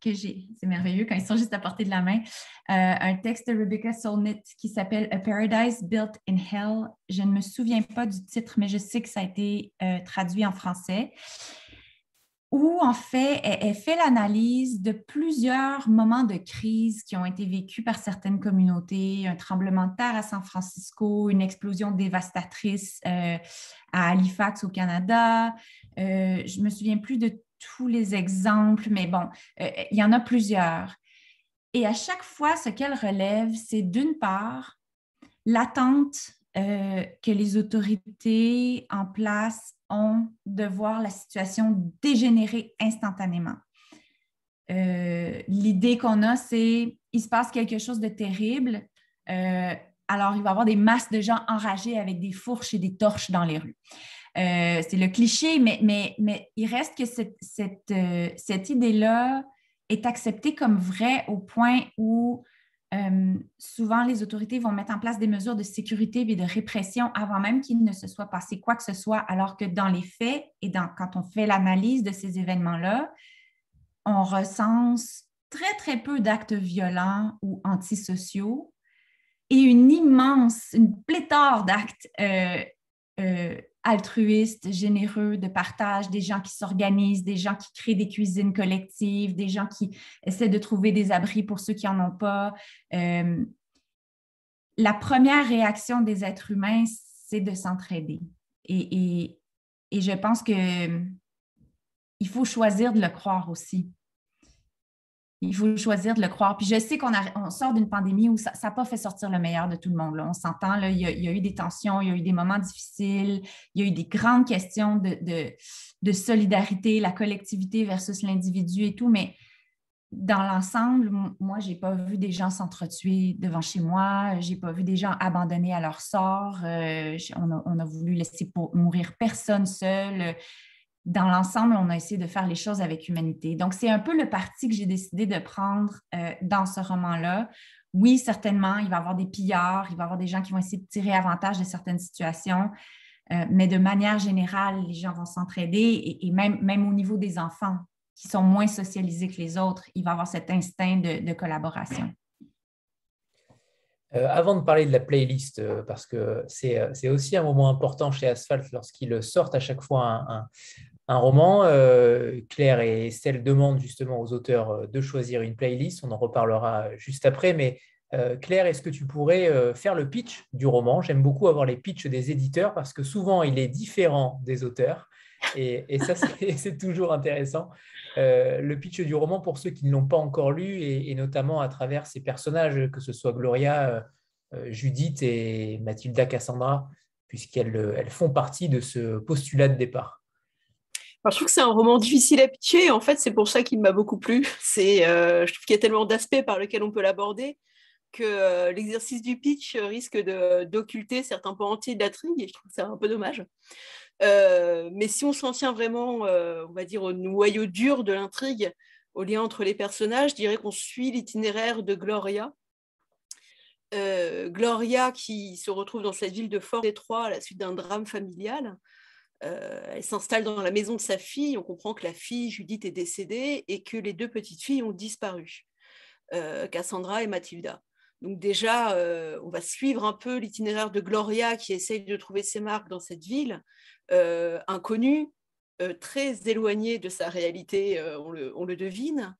que j'ai, c'est merveilleux quand ils sont juste à portée de la main, euh, un texte de Rebecca Solnit qui s'appelle A Paradise Built in Hell. Je ne me souviens pas du titre, mais je sais que ça a été euh, traduit en français où en fait, elle, fait l'analyse de plusieurs moments de crise qui ont été vécus par certaines communautés, un tremblement de terre à San Francisco, une explosion dévastatrice euh, à Halifax au Canada. Euh, je me souviens plus de tous les exemples, mais bon, euh, il y en a plusieurs. Et à chaque fois, ce qu'elle relève, c'est d'une part l'attente que les autorités en place ont de voir la situation dégénérer instantanément. Euh, l'idée qu'on a, c'est il se passe quelque chose de terrible, euh, alors il va y avoir des masses de gens enragés avec des fourches et des torches dans les rues. c'est le cliché, mais, il reste que cette idée-là est acceptée comme vraie au point où euh, souvent, les autorités vont mettre en place des mesures de sécurité et de répression avant même qu'il ne se soit passé quoi que ce soit, alors que dans les faits et quand on fait l'analyse de ces événements-là, on recense très, très peu d'actes violents ou antisociaux et une immense, une pléthore d'actes euh, euh, altruistes, généreux, de partage, des gens qui s'organisent, des gens qui créent des cuisines collectives, des gens qui essaient de trouver des abris pour ceux qui n'en ont pas. Euh, la première réaction des êtres humains, c'est de s'entraider. Et, et, je pense que il faut choisir de le croire aussi il faut choisir de le croire. Puis je sais qu'on on sort d'une pandémie où ça n'a pas fait sortir le meilleur de tout le monde. On s'entend, il, y a eu des tensions, il y a eu des moments difficiles, il y a eu des grandes questions de, de, solidarité, la collectivité versus l'individu et tout, mais dans l'ensemble, moi, je n'ai pas vu des gens s'entretuer devant chez moi, je n'ai pas vu des gens abandonnés à leur sort, euh, on, a, on, a, voulu laisser pour mourir personne seul dans l'ensemble, on a essayé de faire les choses avec humanité. Donc, c'est un peu le parti que j'ai décidé de prendre euh, dans ce roman-là. Oui, certainement, il va y avoir des pillards, il va y avoir des gens qui vont essayer de tirer avantage de certaines situations, euh, mais de manière générale, les gens vont s'entraider et, même, même au niveau des enfants qui sont moins socialisés que les autres, il va y avoir cet instinct de, collaboration. Euh, avant de parler de la playlist, parce que c'est aussi un moment important chez Asphalt lorsqu'ils sortent à chaque fois un, un roman. Euh, Claire et Estelle demandent justement aux auteurs euh, de choisir une playlist. On en reparlera juste après, mais Claire, est-ce que tu pourrais faire le pitch du roman? J'aime beaucoup avoir les pitchs des éditeurs parce que souvent il est différent des auteurs. Et, ça, [laughs] c'est toujours intéressant. le pitch du roman pour ceux qui ne l'ont pas encore lu et, notamment à travers ces personnages, que ce soit Gloria, Judith et Mathilda Cassandra, puisqu'elles font partie de ce postulat de départ je trouve que c'est un roman difficile à pitcher. En fait, c'est pour ça qu'il m'a beaucoup plu. Euh, je trouve qu'il y a tellement d'aspects par lesquels on peut l'aborder que euh, l'exercice du pitch risque d'occulter certains points entiers de l'intrigue et je trouve que c'est un peu dommage. Euh, mais si on s'en tient vraiment, on va dire, au noyau dur de l'intrigue, au lien entre les personnages, je dirais qu'on suit l'itinéraire de Gloria. Gloria qui se retrouve dans cette ville de Fort Détroit à la suite d'un drame familial. Euh, elle s'installe dans la maison de sa fille. On comprend que la fille, Judith, est décédée et que les deux petites filles ont disparu, euh, Cassandra et Mathilda. Donc déjà, euh, on va suivre un peu l'itinéraire de Gloria qui essaye de trouver ses marques dans cette ville inconnue, très éloignée de sa réalité, on le, devine.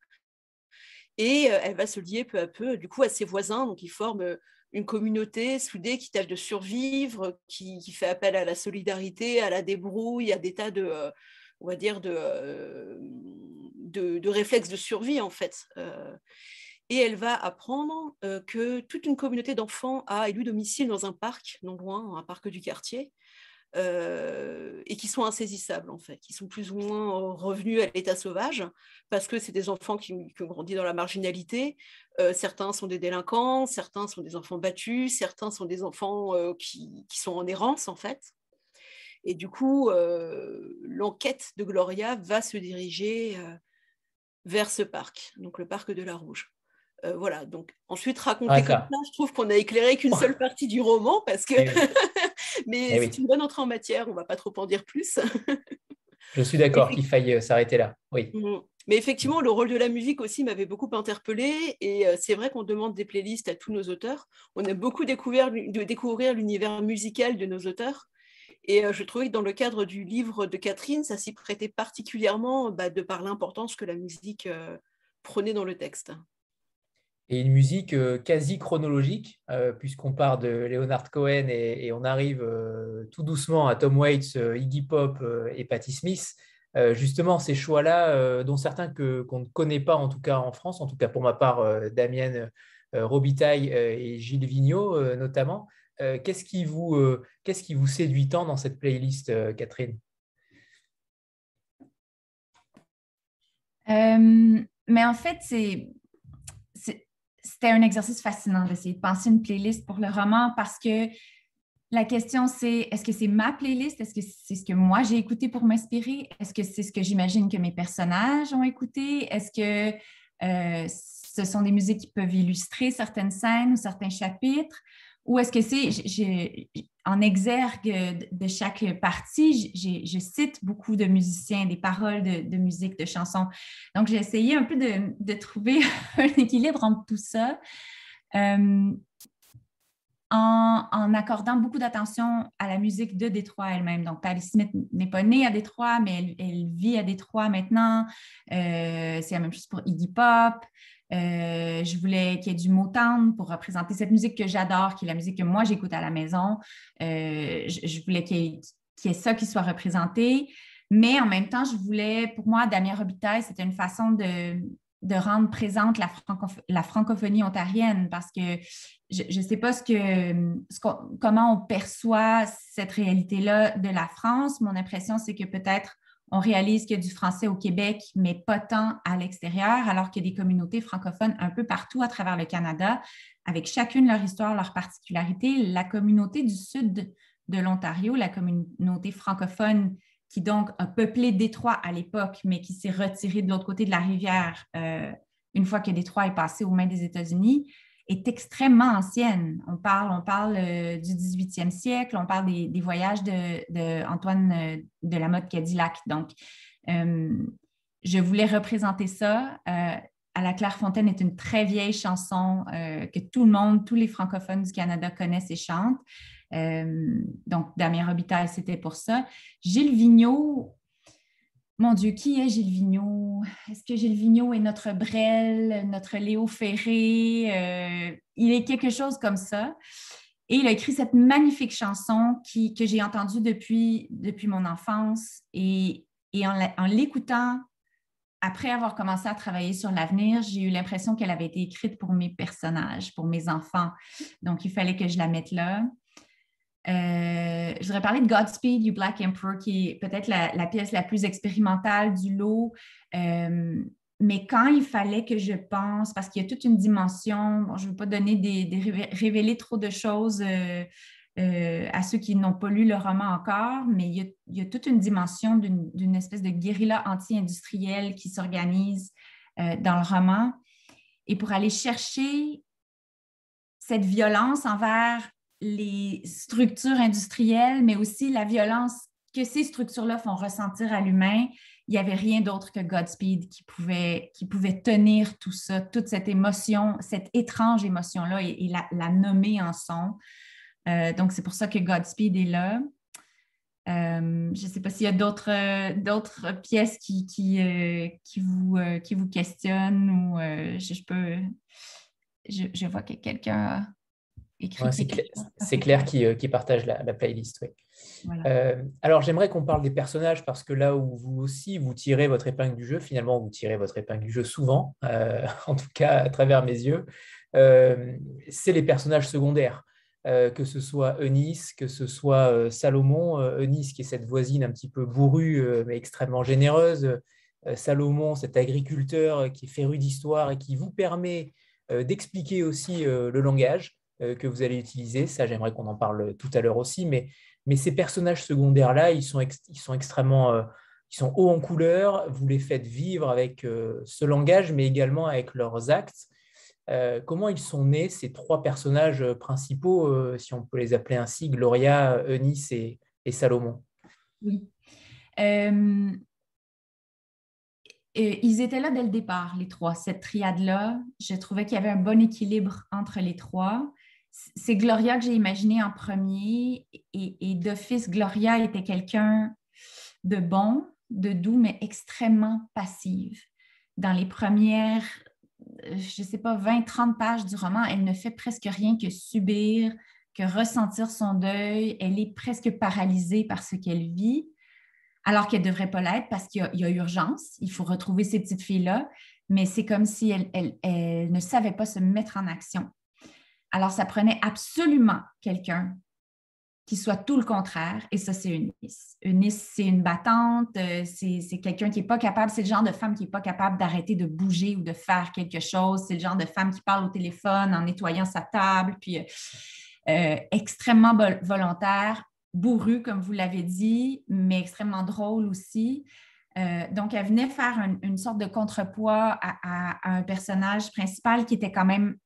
Et elle va se lier peu à peu, du coup, à ses voisins. Donc, ils forment une communauté soudée qui tâche de survivre, qui, fait appel à la solidarité, à la débrouille, à des tas de, euh, dire, euh, de, de, réflexes de survie, en fait. Euh, et elle va apprendre que toute une communauté d'enfants a élu domicile dans un parc, non loin, un parc du quartier, et qui sont insaisissables en fait, qui sont plus ou moins revenus à l'état sauvage parce que c'est des enfants qui, ont grandi dans la marginalité. Euh, certains sont des délinquants, certains sont des enfants battus, certains sont des enfants euh, qui, qui, sont en errance en fait. Et du coup, l'enquête de Gloria va se diriger vers ce parc, donc le parc de la Rouge. Euh, voilà, donc ensuite raconter comme ça, je trouve qu'on a éclairé qu'une seule partie du roman parce que. Eh [laughs] Mais eh c'est une bonne entrée en matière, on ne va pas trop en dire plus. je suis d'accord qu'il faille euh, s'arrêter là. Oui. Mmh. Mais effectivement, le rôle de la musique aussi m'avait beaucoup interpellée. Et euh, c'est vrai qu'on demande des playlists à tous nos auteurs. On a beaucoup découvert, de découvrir l'univers musical de nos auteurs. Et je trouvais que dans le cadre du livre de Catherine, ça s'y prêtait particulièrement bah, de par l'importance que la musique prenait dans le texte et une musique euh, quasi chronologique, euh, puisqu'on part de Leonard Cohen et, on arrive euh, tout doucement à Tom Waits, Iggy Pop et Patti Smith. Justement, ces choix-là, dont certains qu'on ne connaît pas, en tout cas en France, en tout cas pour ma part, Damien Robitaille et Gilles Vigneault notamment. qu'est-ce, qui vous, qu'est-ce qui vous séduit tant dans cette playlist, Catherine? Mais en fait, c'était un exercice fascinant d'essayer de penser une playlist pour le roman parce que la question, c'est est-ce que c'est ma playlist? Est-ce que c'est ce que moi j'ai écouté pour m'inspirer? Est-ce que c'est ce que j'imagine que mes personnages ont écouté? Est-ce que euh, ce sont des musiques qui peuvent illustrer certaines scènes ou certains chapitres? Ou est-ce que c'est, en exergue de chaque partie, je cite beaucoup de musiciens, des paroles de, musique, de chansons. Donc, j'ai essayé un peu de, trouver [laughs] un équilibre entre tout ça. Euh, en, accordant beaucoup d'attention à la musique de Détroit elle-même. Donc, Patti Smith n'est pas née à Détroit, mais elle, vit à Détroit maintenant. Euh, c'est la même chose pour Iggy Pop. Euh, je voulais qu'il y ait du Motown pour représenter cette musique que j'adore, qui est la musique que moi j'écoute à la maison. Euh, je, voulais qu'il y, ait ça qui soit représenté. Mais en même temps, je voulais, pour moi, Damien Robitaille, c'était une façon de, rendre présente la, francophonie ontarienne parce que je ne sais pas ce que, comment on perçoit cette réalité-là de la France. Mon impression, c'est que peut-être on réalise qu'il y a du français au Québec, mais pas tant à l'extérieur, alors qu'il y a des communautés francophones un peu partout à travers le Canada, avec chacune leur histoire, leur particularité. La communauté du sud de l'Ontario, la communauté francophone qui donc a peuplé Détroit à l'époque, mais qui s'est retirée de l'autre côté de la rivière euh, une fois que Détroit est passé aux mains des États-Unis, est extrêmement ancienne. On parle, on parle euh, du 18e siècle, on parle des, voyages d'Antoine de, Antoine euh, de la mode Cadillac. Donc, je voulais représenter ça. à la Clairefontaine est une très vieille chanson que tout le monde, tous les francophones du Canada connaissent et chantent. Donc, Damien Robitaille, c'était pour ça. Gilles Vigneault, mon Dieu, qui est Gilles Vigneault? Est-ce que Gilles Vigneault est notre Brel, notre Léo Ferré? Euh, il est quelque chose comme ça. Et il a écrit cette magnifique chanson qui, que j'ai entendue depuis, depuis mon enfance. Et, et en l'écoutant, après avoir commencé à travailler sur l'avenir, j'ai eu l'impression qu'elle avait été écrite pour mes personnages, pour mes enfants. Donc, il fallait que je la mette là. Euh, je voudrais parler de Godspeed, You Black Emperor, qui est peut-être la, pièce la plus expérimentale du lot. Euh, mais quand il fallait que je pense, parce qu'il y a toute une dimension, je ne veux pas donner des, révéler trop de choses euh, à ceux qui n'ont pas lu le roman encore, mais il y a, toute une dimension d'une espèce de guérilla anti-industrielle qui s'organise dans le roman. Et pour aller chercher cette violence envers les structures industrielles, mais aussi la violence que ces structures-là font ressentir à l'humain, il n'y avait rien d'autre que Godspeed qui pouvait, qui pouvait tenir tout ça, toute cette émotion, cette étrange émotion-là et, la, nommer en son. Euh, donc, c'est pour ça que Godspeed est là. Euh, je ne sais pas s'il y a d'autres, pièces qui, qui, euh, qui, vous, qui vous questionnent ou je, peux. Je, je vois que quelqu'un c'est Claire, qui, euh, qui, partage la, playlist. Euh, alors, j'aimerais qu'on parle des personnages parce que là où vous aussi, vous tirez votre épingle du jeu, finalement, vous tirez votre épingle du jeu souvent, euh, [laughs] en tout cas à travers mes yeux, c'est les personnages secondaires. que ce soit Eunice, que ce soit Salomon, Eunice qui est cette voisine un petit peu bourrue mais extrêmement généreuse, Salomon, cet agriculteur qui est féru d'histoire et qui vous permet d'expliquer aussi le langage. Euh, que vous allez utiliser. Ça, j'aimerais qu'on en parle tout à l'heure aussi. Mais, mais ces personnages secondaires-là, ils sont, ils sont extrêmement euh, ils sont hauts en couleur. Vous les faites vivre avec euh, ce langage, mais également avec leurs actes. comment ils sont nés, ces trois personnages principaux, si on peut les appeler ainsi, Gloria, Eunice et, Salomon? Oui. ils étaient là dès le départ, les trois, cette triade-là. Je trouvais qu'il y avait un bon équilibre entre les trois c'est Gloria que j'ai imaginé en premier et, d'office, Gloria était quelqu'un de bon, de doux, mais extrêmement passive. Dans les premières, je ne sais pas, 20-30 pages du roman, elle ne fait presque rien que subir, que ressentir son deuil. Elle est presque paralysée par ce qu'elle vit, alors qu'elle ne devrait pas l'être parce qu'il y, a urgence. Il faut retrouver ces petites filles-là, mais c'est comme si elle ne savait pas se mettre en action. Alors, ça prenait absolument quelqu'un qui soit tout le contraire, et ça, c'est Eunice. Eunice, c'est une battante, euh, c'est quelqu'un qui n'est pas capable, c'est le genre de femme qui n'est pas capable d'arrêter de bouger ou de faire quelque chose, c'est le genre de femme qui parle au téléphone en nettoyant sa table, puis euh, euh, extrêmement volontaire, bourrue, comme vous l'avez dit, mais extrêmement drôle aussi. donc, elle venait faire une sorte de contrepoids à, un personnage principal qui était quand même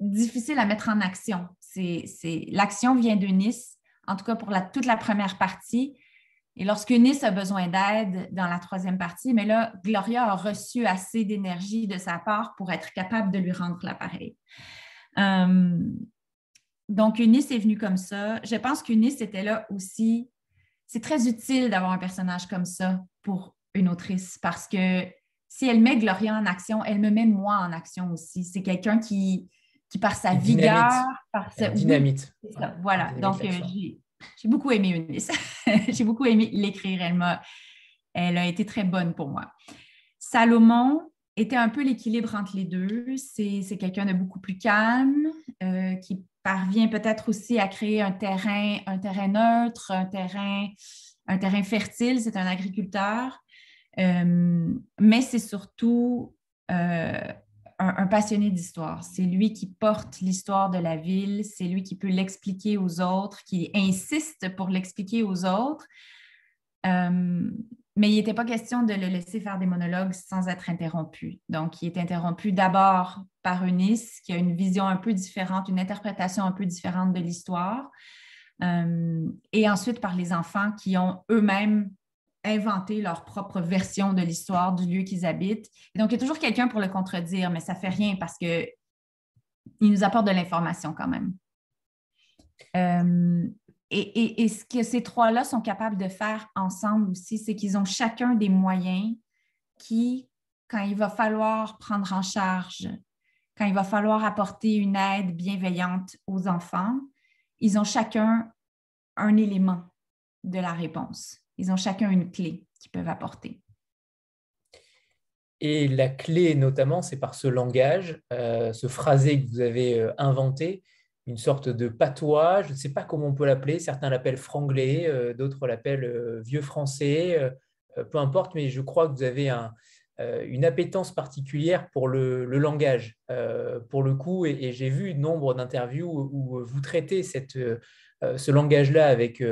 difficile à mettre en action. C'est, l'action vient de Nice, en tout cas pour toute la première partie. Et lorsque Nice a besoin d'aide dans la troisième partie, mais là, Gloria a reçu assez d'énergie de sa part pour être capable de lui rendre l'appareil. Euh, donc, Eunice est venue comme ça. Je pense qu'Eunice était là aussi. C'est très utile d'avoir un personnage comme ça pour une autrice parce que si elle met Gloria en action, elle me met moi en action aussi. C'est quelqu'un qui, qui par sa vigueur, par sa dynamite. voilà. Donc, euh, j'ai beaucoup aimé Eunice. [laughs] j'ai beaucoup aimé l'écrire. Elle, m'a, elle a été très bonne pour moi. Salomon était un peu l'équilibre entre les deux. C'est, quelqu'un de beaucoup plus calme, euh, qui parvient peut-être aussi à créer un terrain, un terrain neutre, un terrain, un terrain fertile. C'est un agriculteur. Euh, mais c'est surtout un, passionné d'histoire. C'est lui qui porte l'histoire de la ville, c'est lui qui peut l'expliquer aux autres, qui insiste pour l'expliquer aux autres. Euh, mais il n'était pas question de le laisser faire des monologues sans être interrompu. Donc, il est interrompu d'abord par Eunice, qui a une vision un peu différente, une interprétation un peu différente de l'histoire, euh, et ensuite par les enfants qui ont eux-mêmes inventer leur propre version de l'histoire du lieu qu'ils habitent. donc, il y a toujours quelqu'un pour le contredire, mais ça ne fait rien parce qu'il nous apporte de l'information quand même. Euh, et, ce que ces trois-là sont capables de faire ensemble aussi, c'est qu'ils ont chacun des moyens qui, quand il va falloir prendre en charge, quand il va falloir apporter une aide bienveillante aux enfants, ils ont chacun un élément de la réponse. Ils ont chacun une clé qu'ils peuvent apporter. Et la clé, notamment, c'est par ce langage, euh, ce phrasé que vous avez euh, inventé, une sorte de patois, je ne sais pas comment on peut l'appeler, certains l'appellent franglais, euh, d'autres l'appellent vieux français, peu importe, mais je crois que vous avez une appétence particulière pour le, langage, pour le coup, et, j'ai vu nombre d'interviews où, vous traitez ce langage-là avec,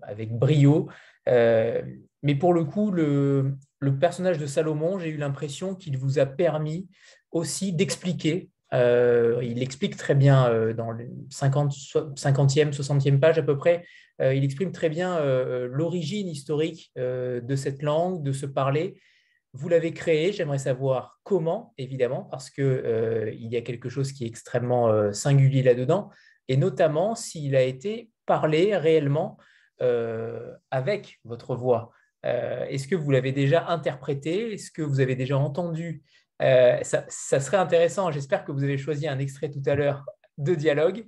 avec brio. Mais pour le coup, le, personnage de Salomon, j'ai eu l'impression qu'il vous a permis aussi d'expliquer. Euh, il explique très bien euh, dans le 50, 50e, 60e page à peu près, euh, il exprime très bien l'origine historique de cette langue, de ce parler. Vous l'avez créé, j'aimerais savoir comment, évidemment, parce qu'il il y a quelque chose qui est extrêmement singulier là-dedans, et notamment s'il a été parlé réellement avec votre voix. Euh, est-ce que vous l'avez déjà interprété? Est-ce que vous avez déjà entendu? Euh, ça, serait intéressant. J'espère que vous avez choisi un extrait tout à l'heure de dialogue.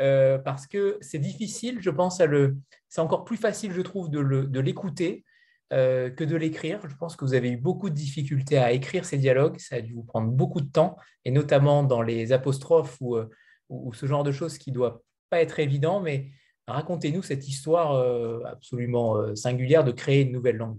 Euh, parce que c'est difficile, je pense, à le. C'est encore plus facile, je trouve, de l'écouter que de l'écrire. Je pense que vous avez eu beaucoup de difficultés à écrire ces dialogues. Ça a dû vous prendre beaucoup de temps, et notamment dans les apostrophes ou, ou ce genre de choses qui ne doit pas être évident. Mais Racontez-nous cette histoire euh, absolument euh, singulière de créer une nouvelle langue.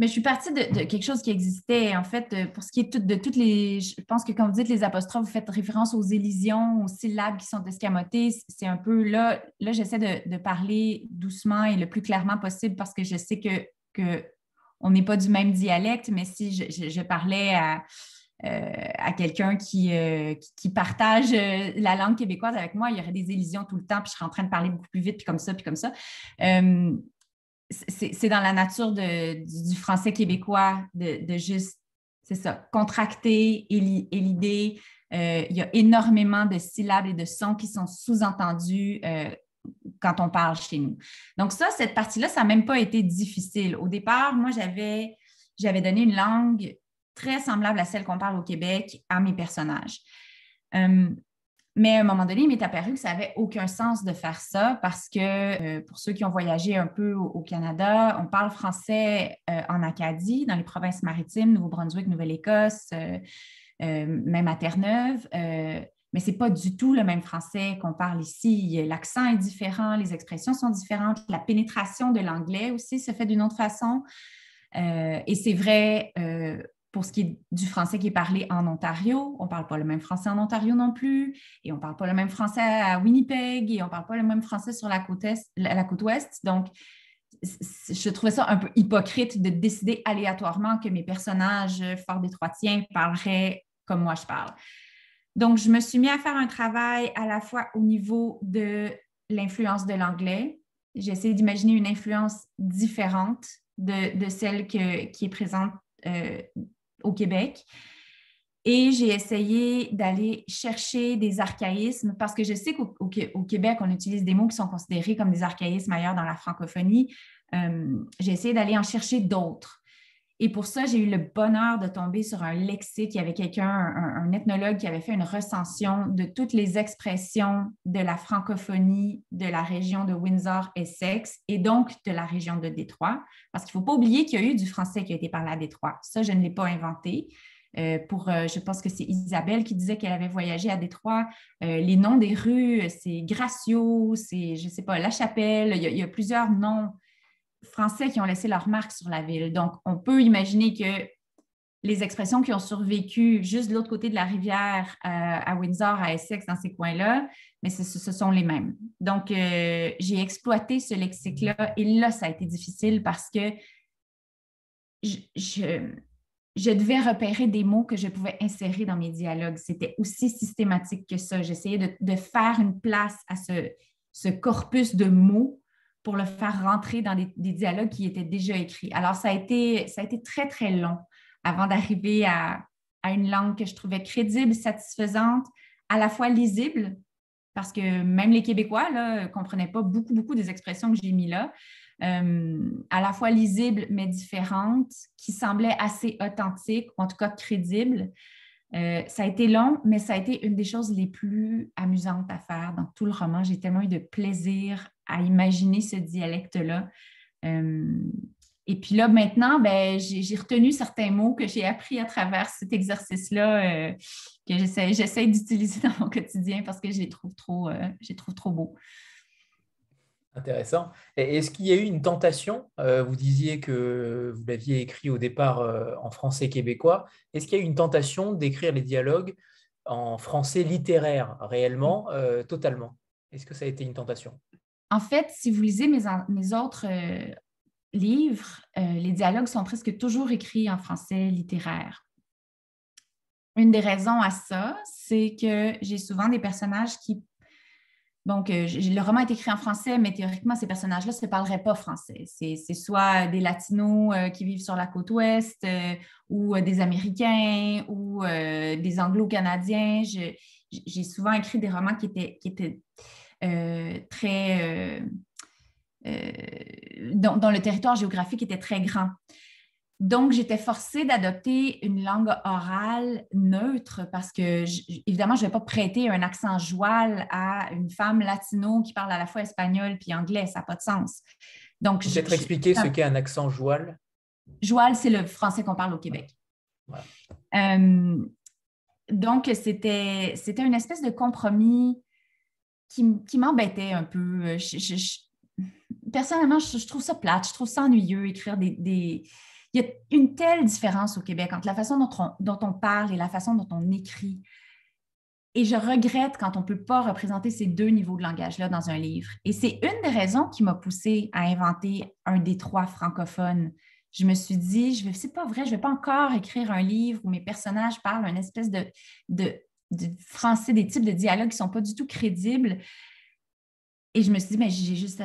Mais je suis partie de, quelque chose qui existait, en fait, euh, pour ce qui est de toutes les. Je pense que quand vous dites les apostrophes, vous faites référence aux élisions, aux syllabes qui sont escamotées. C'est un peu là, là j'essaie de, parler doucement et le plus clairement possible parce que je sais que, que on n'est pas du même dialecte, mais si je parlais à, euh, à quelqu'un qui, euh, qui, partage euh, la langue québécoise avec moi, il y aurait des illusions tout le temps, puis je serais en train de parler beaucoup plus vite, puis comme ça, puis comme ça. c'est dans la nature du, français québécois de, juste, c'est ça, contracter et, l'idée. il y a énormément de syllabes et de sons qui sont sous-entendus quand on parle chez nous. Donc ça, cette partie-là, ça n'a même pas été difficile. Au départ, moi, j'avais, j'avais donné une langue très semblable à celle qu'on parle au Québec à mes personnages. Euh, mais à un moment donné, il m'est apparu que ça n'avait aucun sens de faire ça parce que euh, pour ceux qui ont voyagé un peu au, Canada, on parle français euh, en Acadie, dans les provinces maritimes, Nouveau-Brunswick, Nouvelle-Écosse, même à Terre-Neuve. mais ce n'est pas du tout le même français qu'on parle ici. L'accent est différent, les expressions sont différentes, la pénétration de l'anglais aussi se fait d'une autre façon. et c'est vrai pour ce qui est du français qui est parlé en Ontario, on ne parle pas le même français en Ontario non plus, et on ne parle pas le même français à Winnipeg, et on ne parle pas le même français sur la côte, est, la côte ouest. Donc, je trouvais ça un peu hypocrite de décider aléatoirement que mes personnages fort détroitiens parleraient comme moi je parle. Donc, je me suis mis à faire un travail à la fois au niveau de l'influence de l'anglais. J'ai essayé d'imaginer une influence différente de, celle qui est présente euh, au Québec. Et j'ai essayé d'aller chercher des archaïsmes parce que je sais qu'au Québec, on utilise des mots qui sont considérés comme des archaïsmes ailleurs dans la francophonie. Euh, j'ai essayé d'aller en chercher d'autres. Et pour ça, j'ai eu le bonheur de tomber sur un lexique. Il y avait quelqu'un, un, ethnologue, qui avait fait une recension de toutes les expressions de la francophonie de la région de Windsor-Essex et donc de la région de Détroit. Parce qu'il ne faut pas oublier qu'il y a eu du français qui a été parlé à Détroit. Ça, je ne l'ai pas inventé. Euh, pour, euh, je pense que c'est Isabelle qui disait qu'elle avait voyagé à Détroit. Euh, les noms des rues, c'est Gracio, c'est, je ne sais pas, La Chapelle, il y a plusieurs noms Français qui ont laissé leur marque sur la ville. Donc, on peut imaginer que les expressions qui ont survécu juste de l'autre côté de la rivière, euh, à Windsor, à Essex, dans ces coins-là, mais ce, sont les mêmes. Donc, euh, j'ai exploité ce lexique-là et là, ça a été difficile parce que je, devais repérer des mots que je pouvais insérer dans mes dialogues. C'était aussi systématique que ça. J'essayais de, faire une place à ce corpus de mots pour le faire rentrer dans des, dialogues qui étaient déjà écrits. Alors, ça a été, très, très long avant d'arriver à, une langue que je trouvais crédible, satisfaisante, à la fois lisible, parce que même les Québécois ne comprenaient pas beaucoup, beaucoup des expressions que j'ai mis là. Euh, à la fois lisibles mais différentes, qui semblaient assez authentiques, ou en tout cas crédibles. Euh, ça a été long, mais ça a été une des choses les plus amusantes à faire dans tout le roman. J'ai tellement eu de plaisir à imaginer ce dialecte-là. Euh, et puis là, maintenant, ben, j'ai retenu certains mots que j'ai appris à travers cet exercice-là, que j'essaie d'utiliser [laughs] dans mon quotidien parce que je les trouve trop, je les trouve trop beaux. Intéressant. Est-ce qu'il y a eu une tentation euh, Vous disiez que vous l'aviez écrit au départ euh, en français québécois. Est-ce qu'il y a eu une tentation d'écrire les dialogues en français littéraire, réellement, euh, totalement? Est-ce que ça a été une tentation? En fait, si vous lisez mes, mes autres livres, les dialogues sont presque toujours écrits en français littéraire. Une des raisons à ça, c'est que j'ai souvent des personnages qui donc, euh, le roman est écrit en français, mais théoriquement, ces personnages-là ne se parleraient pas français. C'est soit des Latinos euh, qui vivent sur la côte ouest, euh, ou des Américains, ou des Anglo-Canadiens. J'ai souvent écrit des romans qui étaient, très... dont, le territoire géographique était très grand. Donc, j'étais forcée d'adopter une langue orale neutre parce que, évidemment, je ne vais pas prêter un accent joual à une femme latino qui parle à la fois espagnol puis anglais. Ça n'a pas de sens. Donc, je vais te expliquer ce qu'est un accent joual? Joual, c'est le français qu'on parle au Québec. Euh, donc, c'était une espèce de compromis qui, m'embêtait un peu. personnellement, je, trouve ça plate, je trouve ça ennuyeux, écrire des y a une telle différence au Québec entre la façon dont on, parle et la façon dont on écrit. Et je regrette quand on ne peut pas représenter ces deux niveaux de langage-là dans un livre. Et c'est une des raisons qui m'a poussée à inventer un des trois francophones. Je me suis dit, je c'est pas vrai, je ne vais pas encore écrire un livre où mes personnages parlent une espèce de, français, des types de dialogues qui ne sont pas du tout crédibles. Et je me suis dit, mais j'ai juste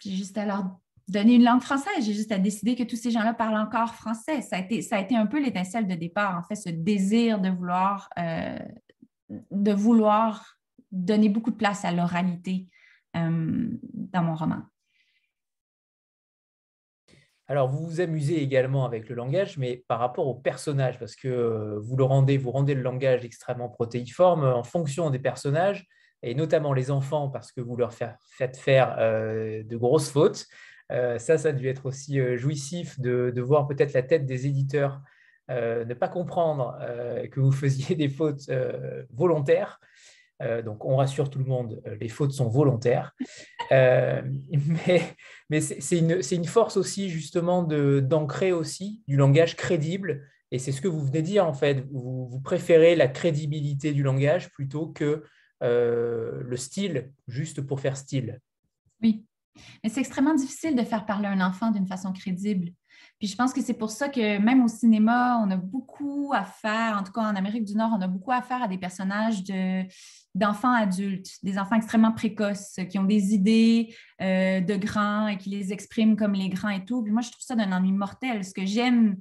j'ai juste à leur donner une langue française. J'ai juste à décider que tous ces gens-là parlent encore français. Ça a été, ça a été un peu l'étincelle de départ, en fait, ce désir de vouloir, euh, de vouloir donner beaucoup de place à l'oralité euh, dans mon roman. Alors, vous vous amusez également avec le langage, mais par rapport au personnage, parce que euh, vous le rendez, vous rendez le langage extrêmement protéiforme en fonction des personnages, et notamment les enfants, parce que vous leur faites faire de grosses fautes. Euh, ça, ça a dû être aussi euh, jouissif de, voir peut-être la tête des éditeurs euh, ne pas comprendre que vous faisiez [laughs] des fautes volontaires. donc, on rassure tout le monde, les fautes sont volontaires. [laughs] mais, c'est une, une, force aussi, justement, d'ancrer aussi du langage crédible. Et c'est ce que vous venez de dire, en fait. Vous, vous préférez la crédibilité du langage plutôt que le style, juste pour faire style. Oui, mais c'est extrêmement difficile de faire parler un enfant d'une façon crédible. Puis je pense que c'est pour ça que même au cinéma, on a beaucoup à faire, en tout cas en Amérique du Nord, on a beaucoup à faire à des personnages d'enfants adultes, des enfants extrêmement précoces, qui ont des idées euh, de grands et qui les expriment comme les grands et tout. Puis moi, je trouve ça d'un ennui mortel. Ce que j'aime,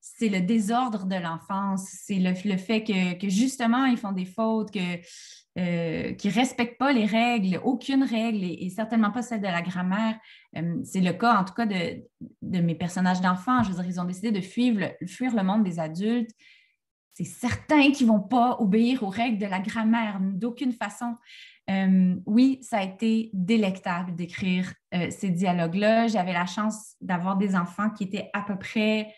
c'est le désordre de l'enfance, c'est le, fait que, justement, ils font des fautes, que euh, qui ne respectent pas les règles, aucune règle, et, certainement pas celle de la grammaire. Euh, c'est le cas, en tout cas, de, mes personnages d'enfants. Je veux dire, ils ont décidé de fuir le, fuir le monde des adultes. C'est certain qu'ils ne vont pas obéir aux règles de la grammaire, d'aucune façon. Euh, oui, ça a été délectable d'écrire ces dialogues-là. J'avais la chance d'avoir des enfants qui étaient à peu près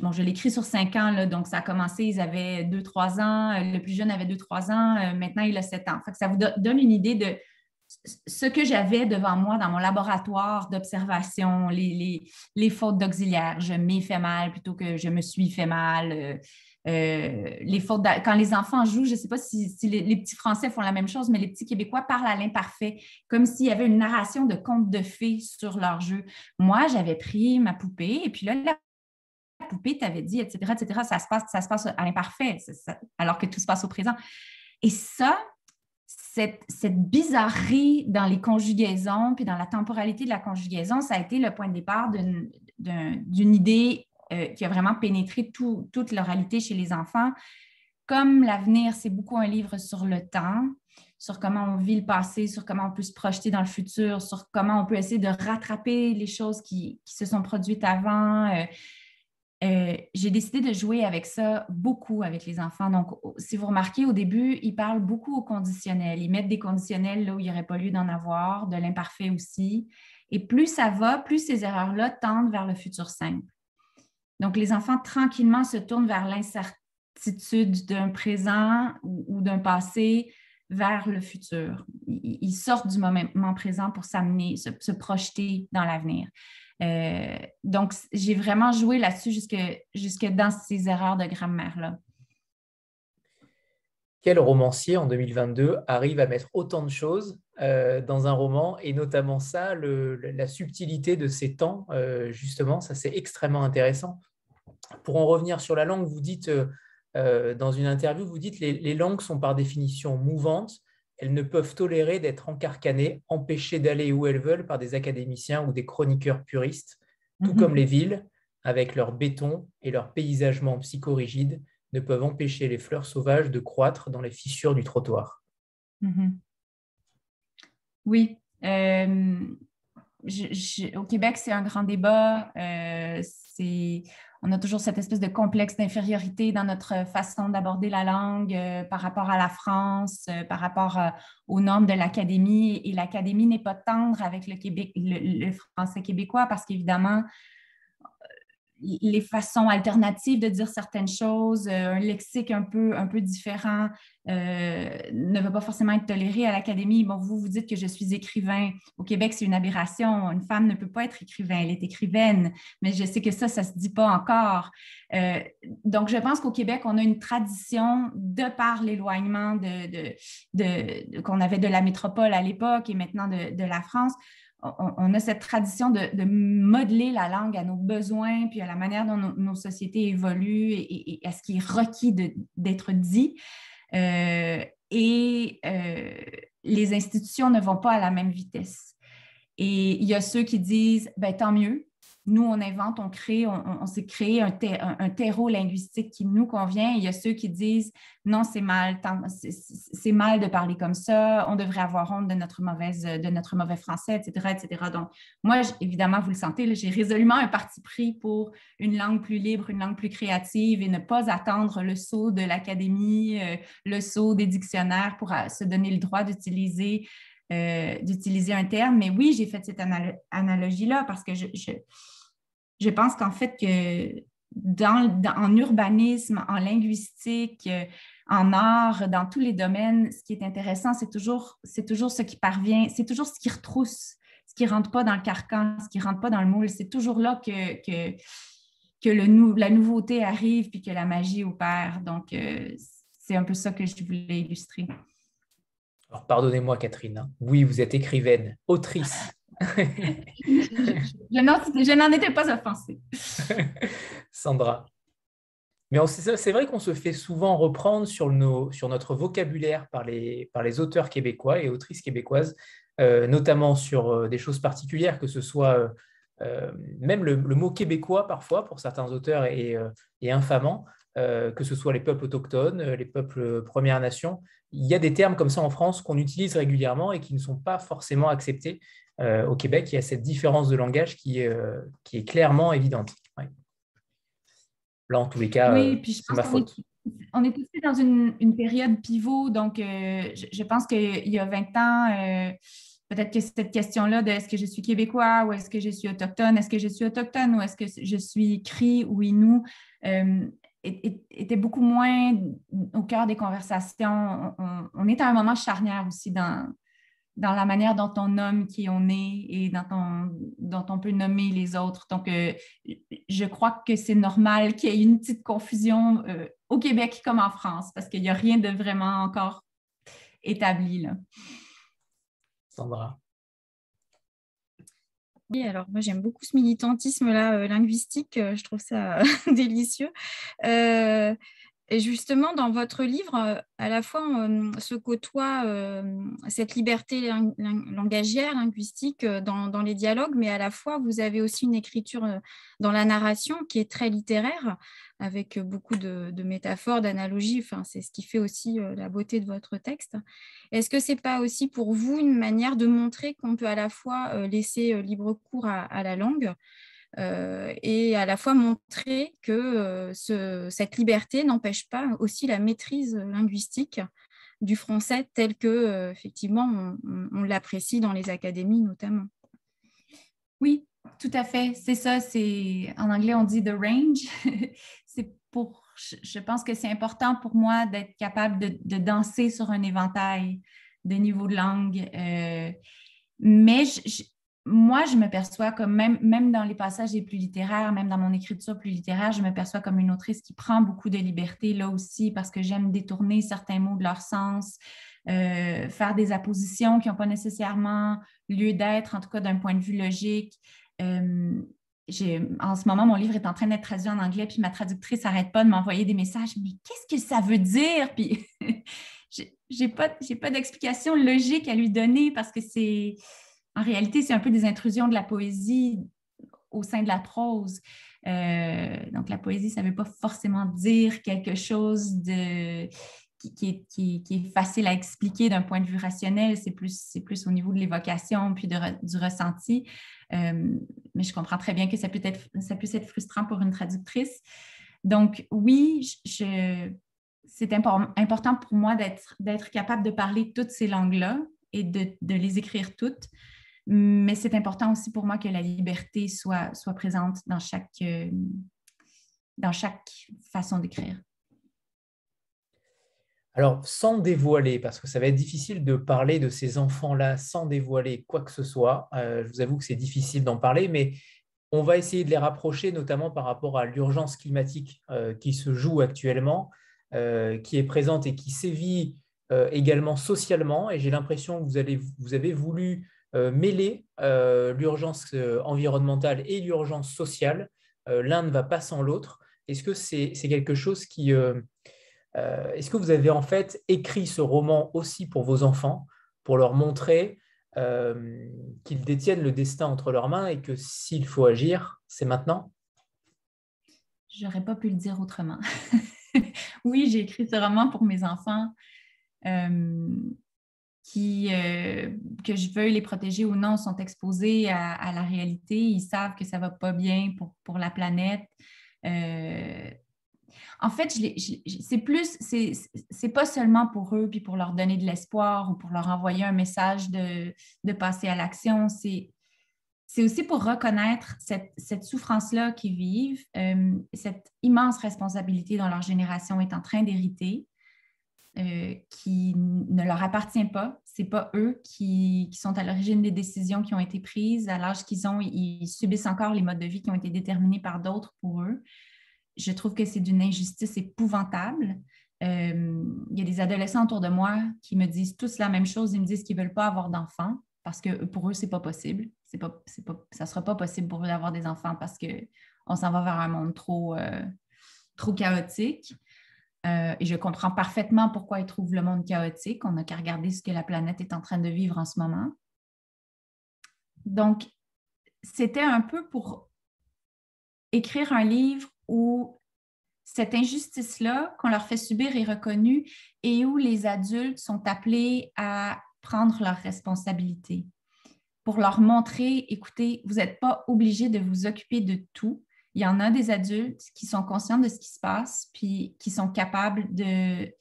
bon, je l'écris sur cinq ans, donc ça a commencé, ils avaient deux, trois ans, euh, le plus jeune avait deux, trois ans, euh, maintenant il a sept ans. ça vous donne une idée de ce que j'avais devant moi dans mon laboratoire d'observation, les, fautes d'auxiliaire. Je m'ai fait mal plutôt que je me suis fait mal. Euh, les fautes quand les enfants jouent, je ne sais pas si, les, les, petits Français font la même chose, mais les petits Québécois parlent à l'imparfait, comme s'il y avait une narration de contes de fées sur leur jeu. Moi, j'avais pris ma poupée et puis là, la poupée t'avait dit, etc., etc., ça se passe, ça se passe à l'imparfait, alors que tout se passe au présent. Et ça, cette, bizarrerie dans les conjugaisons, puis dans la temporalité de la conjugaison, ça a été le point de départ d'une idée euh, qui a vraiment pénétré toute l'oralité chez les enfants. Comme l'avenir, c'est beaucoup un livre sur le temps, sur comment on vit le passé, sur comment on peut se projeter dans le futur, sur comment on peut essayer de rattraper les choses qui, se sont produites avant. Euh, euh, j'ai décidé de jouer avec ça beaucoup avec les enfants. Donc, si vous remarquez, au début, ils parlent beaucoup au conditionnel. Ils mettent des conditionnels là où il n'y aurait pas lieu d'en avoir, de l'imparfait aussi. Et plus ça va, plus ces erreurs-là tendent vers le futur simple. Donc, les enfants tranquillement se tournent vers l'incertitude d'un présent ou, d'un passé vers le futur. Ils, sortent du moment présent pour s'amener, se, projeter dans l'avenir. Euh, donc, j'ai vraiment joué là-dessus jusque, jusque dans ces erreurs de grammaire-là. Quel romancier en 2022 arrive à mettre autant de choses euh, dans un roman? Et notamment ça, la subtilité de ces temps, euh, justement, ça c'est extrêmement intéressant. Pour en revenir sur la langue, vous dites dans une interview, vous dites les, les langues sont par définition mouvantes, elles ne peuvent tolérer d'être encarcanées, empêchées d'aller où elles veulent par des académiciens ou des chroniqueurs puristes, tout mhm. comme les villes, avec leur béton et leur paysagement psychorigide, ne peuvent empêcher les fleurs sauvages de croître dans les fissures du trottoir. Mhm. Oui. Euh, au Québec, c'est un grand débat. Euh, c'est on a toujours cette espèce de complexe d'infériorité dans notre façon d'aborder la langue euh, par rapport à la France, euh, par rapport euh, aux normes de l'Académie. Et l'Académie n'est pas tendre avec le, le français québécois parce qu'évidemment, les façons alternatives de dire certaines choses, euh, un lexique un peu, un peu différent euh, ne va pas forcément être toléré à l'Académie. Bon, vous, vous dites que je suis écrivain. Au Québec, c'est une aberration. Une femme ne peut pas être écrivain, elle est écrivaine. Mais je sais que ça, ça ne se dit pas encore. Euh, donc, je pense qu'au Québec, on a une tradition, de par l'éloignement de, de, qu'on avait de la métropole à l'époque et maintenant de la France, on, a cette tradition de, modeler la langue à nos besoins, puis à la manière dont nos, sociétés évoluent et, à ce qui est requis d'être dit. Euh, et euh, les institutions ne vont pas à la même vitesse. Et il y a ceux qui disent, ben, tant mieux, nous, on invente, on crée, on, s'est créé un, terreau linguistique qui nous convient. il y a ceux qui disent non, c'est mal, c'est mal de parler comme ça, on devrait avoir honte de notre, mauvaise, de notre mauvais français, etc., etc. Donc, moi, évidemment, vous le sentez, j'ai résolument un parti pris pour une langue plus libre, une langue plus créative et ne pas attendre le saut de l'académie, euh, le saut des dictionnaires pour euh, se donner le droit d'utiliser euh, d'utiliser un terme. Mais oui, j'ai fait cette analogie-là parce que je, je, pense qu'en fait, que dans, en urbanisme, en linguistique, euh, en art, dans tous les domaines, ce qui est intéressant, c'est toujours, toujours ce qui parvient, c'est toujours ce qui retrousse, ce qui ne rentre pas dans le carcan, ce qui ne rentre pas dans le moule. C'est toujours là que, que, que le la nouveauté arrive puis que la magie opère. Donc, euh, c'est un peu ça que je voulais illustrer. Alors, pardonnez-moi, Catherine. Hein. Oui, vous êtes écrivaine, autrice. [laughs] je n'en étais pas offensée. [laughs] Sandra. Mais c'est vrai qu'on se fait souvent reprendre sur, nos, sur, notre vocabulaire par les, par les auteurs québécois et autrices québécoises, euh, notamment sur euh, des choses particulières, que ce soit euh, même le, mot québécois parfois pour certains auteurs est, est infamant. Euh, que ce soit les peuples autochtones, euh, les peuples Premières Nations. Il y a des termes comme ça en France qu'on utilise régulièrement et qui ne sont pas forcément acceptés. Euh, au Québec, il y a cette différence de langage qui, qui est clairement évidente. Là, en tous les cas, c'est ma faute. on est aussi dans une, période pivot, donc je, pense qu'il y a 20 ans, peut-être que cette question-là de est-ce que je suis québécois ou est-ce que je suis autochtone, est-ce que je suis autochtone ou est-ce que je suis cri ou inou, était beaucoup moins au cœur des conversations. On, est à un moment charnière aussi dans, dans la manière dont on nomme qui on est et dont on, dont on peut nommer les autres. Donc, euh, je crois que c'est normal qu'il y ait une petite confusion euh, au Québec comme en France parce qu'il n'y a rien de vraiment encore établi. Là. Sandra? Oui, alors moi j'aime beaucoup ce militantisme-là euh, linguistique, euh, je trouve ça [laughs] délicieux. Et justement, dans votre livre, euh, à la fois euh, se côtoie euh, cette liberté langagière, linguistique dans, les dialogues, mais à la fois, vous avez aussi une écriture dans la narration qui est très littéraire, avec beaucoup de, métaphores, d'analogies. C'est ce qui fait aussi la beauté de votre texte. Est-ce que ce n'est pas aussi pour vous une manière de montrer qu'on peut à la fois laisser libre cours à la langue et à la fois montrer que euh, cette liberté n'empêche pas aussi la maîtrise linguistique du français tel que euh, effectivement on, l'apprécie dans les académies notamment. Oui, tout à fait. C'est ça. C'est en anglais on dit the range. [laughs] c'est pour. Je pense que c'est important pour moi d'être capable de, danser sur un éventail de niveaux de langue. mais je, moi, je me perçois comme, même, même dans les passages les plus littéraires, même dans mon écriture plus littéraire, je me perçois comme une autrice qui prend beaucoup de liberté là aussi parce que j'aime détourner certains mots de leur sens, euh, faire des appositions qui n'ont pas nécessairement lieu d'être, en tout cas d'un point de vue logique. Euh, en ce moment, mon livre est en train d'être traduit en anglais, puis ma traductrice n'arrête pas de m'envoyer des messages. Mais qu'est-ce que ça veut dire? Puis, [laughs] j'ai pas, pas d'explication logique à lui donner parce que c'est en réalité, c'est un peu des intrusions de la poésie au sein de la prose. Euh, donc, la poésie, ça ne veut pas forcément dire quelque chose de, qui, est, facile à expliquer d'un point de vue rationnel. C'est plus, plus au niveau de l'évocation puis du ressenti. Euh, mais je comprends très bien que ça, peut être, ça puisse être frustrant pour une traductrice. Donc, oui, c'est important pour moi d'être capable de parler toutes ces langues-là et de, de, les écrire toutes. Mais c'est important aussi pour moi que la liberté soit, soit présente dans chaque, euh, dans chaque façon d'écrire. Alors, sans dévoiler, parce que ça va être difficile de parler de ces enfants-là sans dévoiler quoi que ce soit, euh, je vous avoue que c'est difficile d'en parler, mais on va essayer de les rapprocher, notamment par rapport à l'urgence climatique euh, qui se joue actuellement, qui est présente et qui sévit également socialement. Et j'ai l'impression que vous, avez voulu mêler euh, l'urgence euh, environnementale et l'urgence sociale. L'un ne va pas sans l'autre. Est-ce que c'est quelque chose qui... Est-ce que vous avez en fait écrit ce roman aussi pour vos enfants, pour leur montrer qu'ils détiennent le destin entre leurs mains et que s'il faut agir, c'est maintenant? J'aurais pas pu le dire autrement. [laughs] oui, j'ai écrit ce roman pour mes enfants qui, euh, que je veux les protéger ou non, sont exposés à, la réalité. Ils savent que ça ne va pas bien pour, pour la planète. Euh, en fait, c'est plus, c'est pas seulement pour eux, puis pour leur donner de l'espoir ou pour leur envoyer un message de, de passer à l'action. C'est aussi pour reconnaître cette, cette souffrance-là qu'ils vivent, euh, cette immense responsabilité dont leur génération est en train d'hériter. Euh, qui ne leur appartient pas. Ce n'est pas eux qui, sont à l'origine des décisions qui ont été prises. À l'âge qu'ils ont, ils subissent encore les modes de vie qui ont été déterminés par d'autres pour eux. Je trouve que c'est d'une injustice épouvantable. Euh, il y a des adolescents autour de moi qui me disent tous la même chose. Ils me disent qu'ils ne veulent pas avoir d'enfants parce que pour eux, ce n'est pas possible. Pas, pas, ça ne sera pas possible pour eux d'avoir des enfants parce qu'on s'en va vers un monde trop, euh, trop chaotique. Euh, et je comprends parfaitement pourquoi ils trouvent le monde chaotique. On n'a qu'à regarder ce que la planète est en train de vivre en ce moment. Donc, c'était un peu pour écrire un livre où cette injustice-là qu'on leur fait subir est reconnue et où les adultes sont appelés à prendre leurs responsabilités pour leur montrer, écoutez, vous n'êtes pas obligé de vous occuper de tout il y en a des adultes qui sont conscients de ce qui se passe, puis qui sont capables de,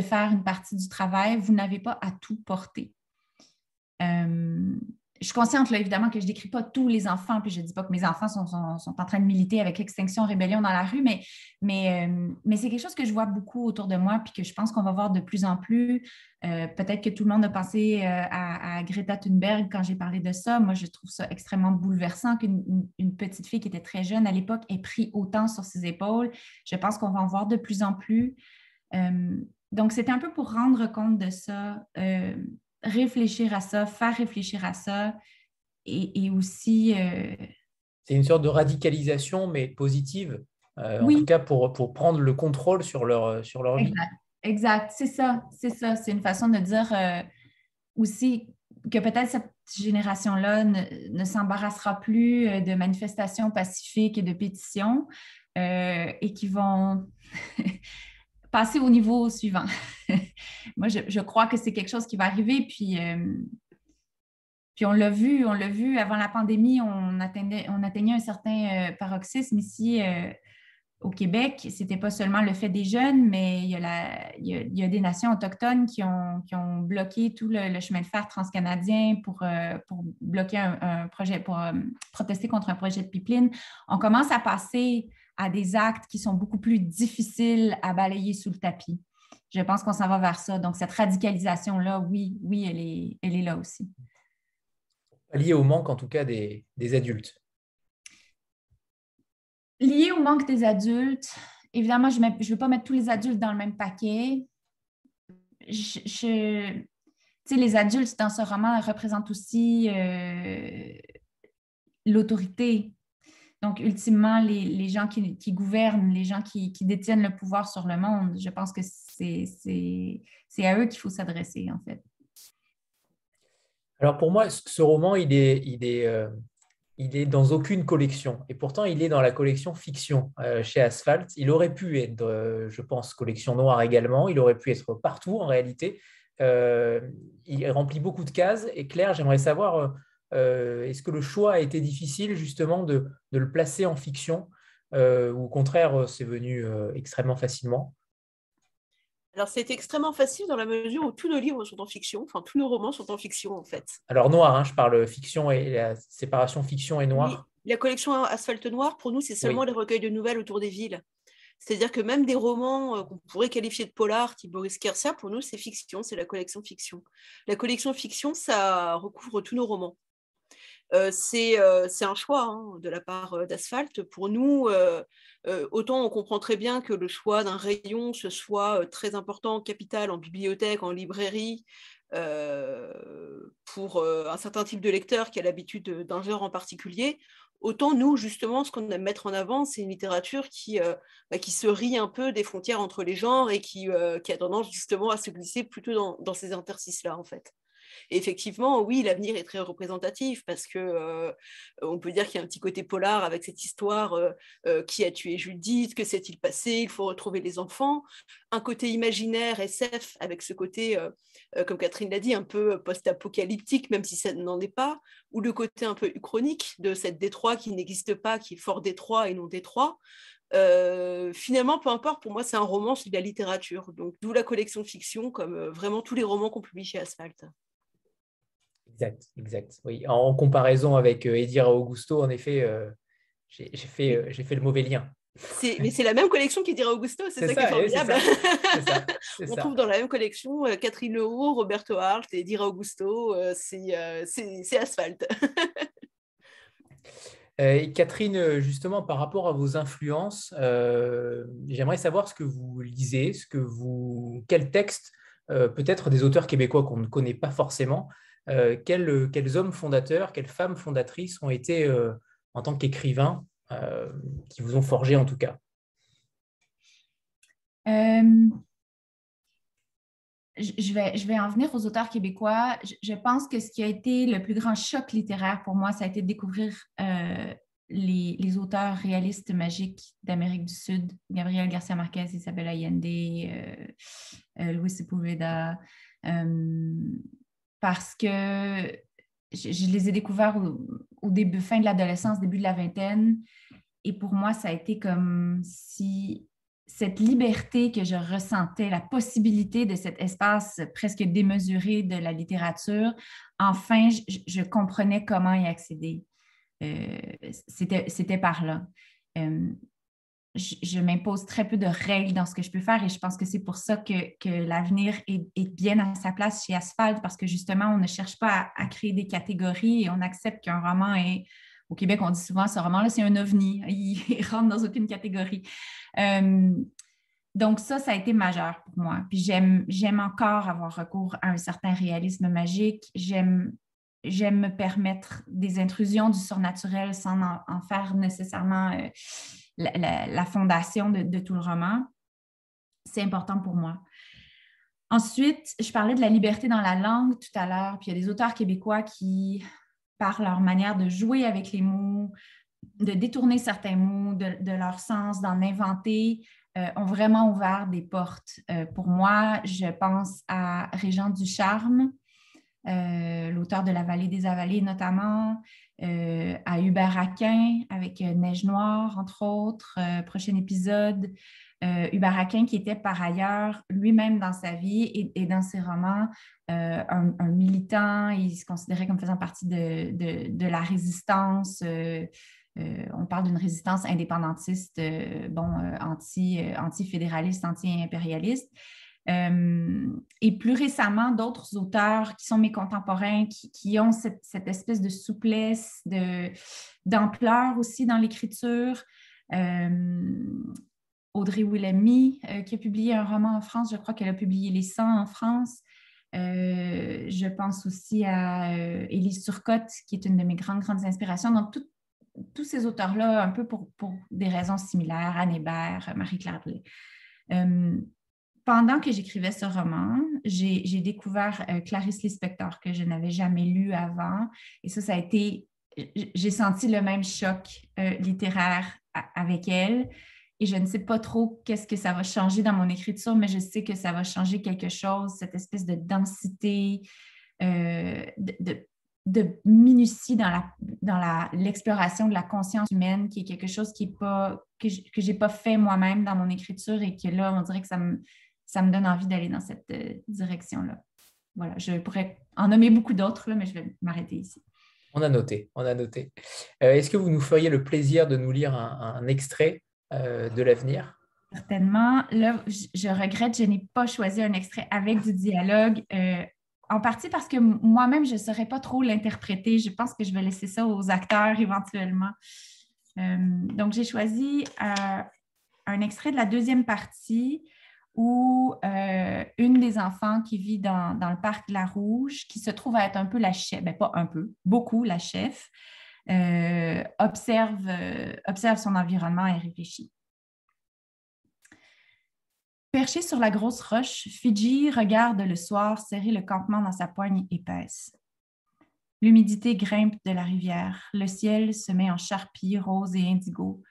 faire une partie du travail. Vous n'avez pas à tout porter. Euh, je suis consciente, là, évidemment, que je ne décris pas tous les enfants, puis je ne dis pas que mes enfants sont, en train de militer avec Extinction Rébellion dans la rue, euh, mais c'est quelque chose que je vois beaucoup autour de moi, puis que je pense qu'on va voir de plus en plus. Euh, peut-être que tout le monde a pensé euh, à, Greta Thunberg quand j'ai parlé de ça. Moi, je trouve ça extrêmement bouleversant qu'une petite fille qui était très jeune à l'époque ait pris autant sur ses épaules. Je pense qu'on va en voir de plus en plus. donc, c'était un peu pour rendre compte de ça réfléchir à ça, faire réfléchir à ça et, aussi... Euh, c'est une sorte de radicalisation, mais positive en tout cas pour, pour prendre le contrôle sur leur, sur leur vie. Exact, c'est ça, c'est ça. C'est une façon de dire aussi que peut-être cette génération-là ne, s'embarrassera plus euh, de manifestations pacifiques et de pétitions euh, et qui vont [laughs] passer au niveau suivant. [laughs] Moi, je, crois que c'est quelque chose qui va arriver. Puis, euh, puis on l'a vu, on l'a vu avant la pandémie, on atteignait, un certain paroxysme ici au Québec, ce n'était pas seulement le fait des jeunes, mais il y a, des nations autochtones qui ont, bloqué tout le, chemin de fer transcanadien pour, euh, bloquer un, projet, pour euh, protester contre un projet de pipeline. On commence à passer à des actes qui sont beaucoup plus difficiles à balayer sous le tapis. Je pense qu'on s'en va vers ça. Donc, cette radicalisation-là, oui, oui, elle est, elle est là aussi. Liée au manque, en tout cas, des adultes lié au manque des adultes, évidemment, je ne veux pas mettre tous les adultes dans le même paquet. Je, les adultes dans ce roman représentent aussi euh, l'autorité. Donc, ultimement, les, gens qui, gouvernent, les gens qui, détiennent le pouvoir sur le monde, je pense que c'est à eux qu'il faut s'adresser, en fait. Alors, pour moi, ce roman, euh, il est dans aucune collection. Et pourtant, il est dans la collection fiction euh, chez Asphalt. Il aurait pu être, euh, je pense, collection noire également. Il aurait pu être partout en réalité. Il remplit beaucoup de cases. Et Claire, j'aimerais savoir, est-ce que le choix a été difficile justement de, de le placer en fiction ou au contraire, c'est venu extrêmement facilement? Alors, c'est extrêmement facile dans la mesure où tous nos livres sont en fiction, enfin, tous nos romans sont en fiction, en fait. Alors, noir, hein, je parle fiction et la séparation fiction et noir. la collection Asphalte Noir, pour nous, c'est seulement les recueils de nouvelles autour des villes. C'est-à-dire que même des romans euh, qu'on pourrait qualifier de polar, type Boris Kersia, pour nous, c'est fiction, c'est la collection fiction. La collection fiction, ça recouvre tous nos romans. Euh, euh, c'est un choix hein, de la part d'Asphalt. Pour nous, euh, autant on comprend très bien que le choix d'un rayon, ce soit euh, très important en capital, en bibliothèque, en librairie, euh, pour un certain type de lecteur qui a l'habitude d'un genre en particulier, autant nous, justement, ce qu'on aime mettre en avant, c'est une littérature qui, bah, se rit un peu des frontières entre les genres et qui, a tendance justement à se glisser plutôt dans, dans ces interstices-là, en fait. Effectivement, oui, l'avenir est très représentatif parce que euh, on peut dire qu'il y a un petit côté polar avec cette histoire euh, euh, qui a tué Judith, que s'est-il passé, il faut retrouver les enfants. Un côté imaginaire SF avec ce côté, comme Catherine l'a dit, un peu post-apocalyptique, même si ça n'en est pas, ou le côté un peu chronique de cette Détroit qui n'existe pas, qui est fort Détroit et non Détroit. finalement, peu importe, pour moi, c'est un roman, c'est de la littérature. Donc, d'où la collection fiction, comme vraiment tous les romans qu'on publie chez Asphalt. Exact, exact. Oui, en comparaison avec euh, Edira Augusto, en effet, euh, j'ai fait, euh, fait le mauvais lien. Mais c'est la même collection qu'Edira Augusto, c'est ça, qui est formidable. [laughs] On trouve dans la même collection Catherine Lehaut, Roberto Hart et Edira Augusto, c'est Asphalt. [laughs] Et Catherine, justement, par rapport à vos influences, j'aimerais savoir ce que vous lisez, ce que vous, quel texte, peut-être des auteurs québécois qu'on ne connaît pas forcément, euh, quels, quels, hommes fondateurs, quelles femmes fondatrices ont été, euh, en tant qu'écrivains, euh, qui vous ont forgé en tout cas? Je vais, en venir aux auteurs québécois. Je, pense que ce qui a été le plus grand choc littéraire pour moi, ça a été de découvrir les, auteurs réalistes magiques d'Amérique du Sud, Gabriel Garcia Marquez, Isabelle Allende, Louis Sepúlveda, parce que je, les ai découverts au, début, fin de l'adolescence, début de la vingtaine. Et pour moi, ça a été comme si cette liberté que je ressentais, la possibilité de cet espace presque démesuré de la littérature, enfin, je, comprenais comment y accéder. Euh, C'était par là. Euh, je, m'impose très peu de règles dans ce que je peux faire et je pense que c'est pour ça que, l'avenir est, bien à sa place chez Asphalt parce que justement, on ne cherche pas à, créer des catégories et on accepte qu'un roman est, au Québec, on dit souvent, ce roman-là, c'est un ovni, [laughs] il, rentre dans aucune catégorie. Euh, donc ça, ça a été majeur pour moi. Puis j'aime, j'aime encore avoir recours à un certain réalisme magique. J'aime, j'aime me permettre des intrusions du surnaturel sans en, faire nécessairement... Euh, la, fondation de, tout le roman. C'est important pour moi. Ensuite, je parlais de la liberté dans la langue tout à l'heure, puis il y a des auteurs québécois qui, par leur manière de jouer avec les mots, de détourner certains mots de, leur sens, d'en inventer, euh, ont vraiment ouvert des portes. Euh, pour moi, je pense à Régent Ducharme, euh, l'auteur de La vallée des avalées notamment, à Hubert Aquin avec Neige Noire, entre autres, prochain épisode. Hubert Aquin qui était par ailleurs lui-même dans sa vie et, dans ses romans un, militant, il se considérait comme faisant partie de, de la résistance euh, on parle d'une résistance indépendantiste, euh, bon, euh, anti, anti-fédéraliste, anti-impérialiste. Et plus récemment, d'autres auteurs qui sont mes contemporains, qui, ont cette, espèce de souplesse, de, d'ampleur aussi dans l'écriture. Audrey Willemy, qui a publié un roman en France, je crois qu'elle a publié Les 100 en France. je pense aussi à Élise Turcotte, qui est une de mes grandes, grandes inspirations. Donc, tous ces auteurs-là, un peu pour, des raisons similaires, Anne Hébert, Marie-Claire euh, pendant que j'écrivais ce roman, j'ai découvert euh, Clarisse Lispector que je n'avais jamais lu avant. Et ça, ça a été, j'ai senti le même choc euh, littéraire avec elle. Et je ne sais pas trop qu'est-ce que ça va changer dans mon écriture, mais je sais que ça va changer quelque chose, cette espèce de densité, de, de minutie dans la dans l'exploration de la conscience humaine, qui est quelque chose qui est pas, que je n'ai pas fait moi-même dans mon écriture et que là, on dirait que ça me, ça me donne envie d'aller dans cette euh, direction-là. Voilà, je pourrais en nommer beaucoup d'autres, mais je vais m'arrêter ici. On a noté, on a noté. Euh, est-ce que vous nous feriez le plaisir de nous lire un, extrait euh, de l'avenir? Certainement. Là, je, regrette, je n'ai pas choisi un extrait avec du dialogue en partie parce que moi-même, je ne saurais pas trop l'interpréter. Je pense que je vais laisser ça aux acteurs éventuellement. Donc, j'ai choisi un extrait de la deuxième partie où euh, une des enfants qui vit dans, le parc la Rouge, qui se trouve à être un peu la chef, ben pas un peu, beaucoup la chef, observe, observe son environnement et réfléchit. Perché sur la grosse roche, Fidji regarde le soir serrer le campement dans sa poigne épaisse. L'humidité grimpe de la rivière, le ciel se met en charpie rose et indigo.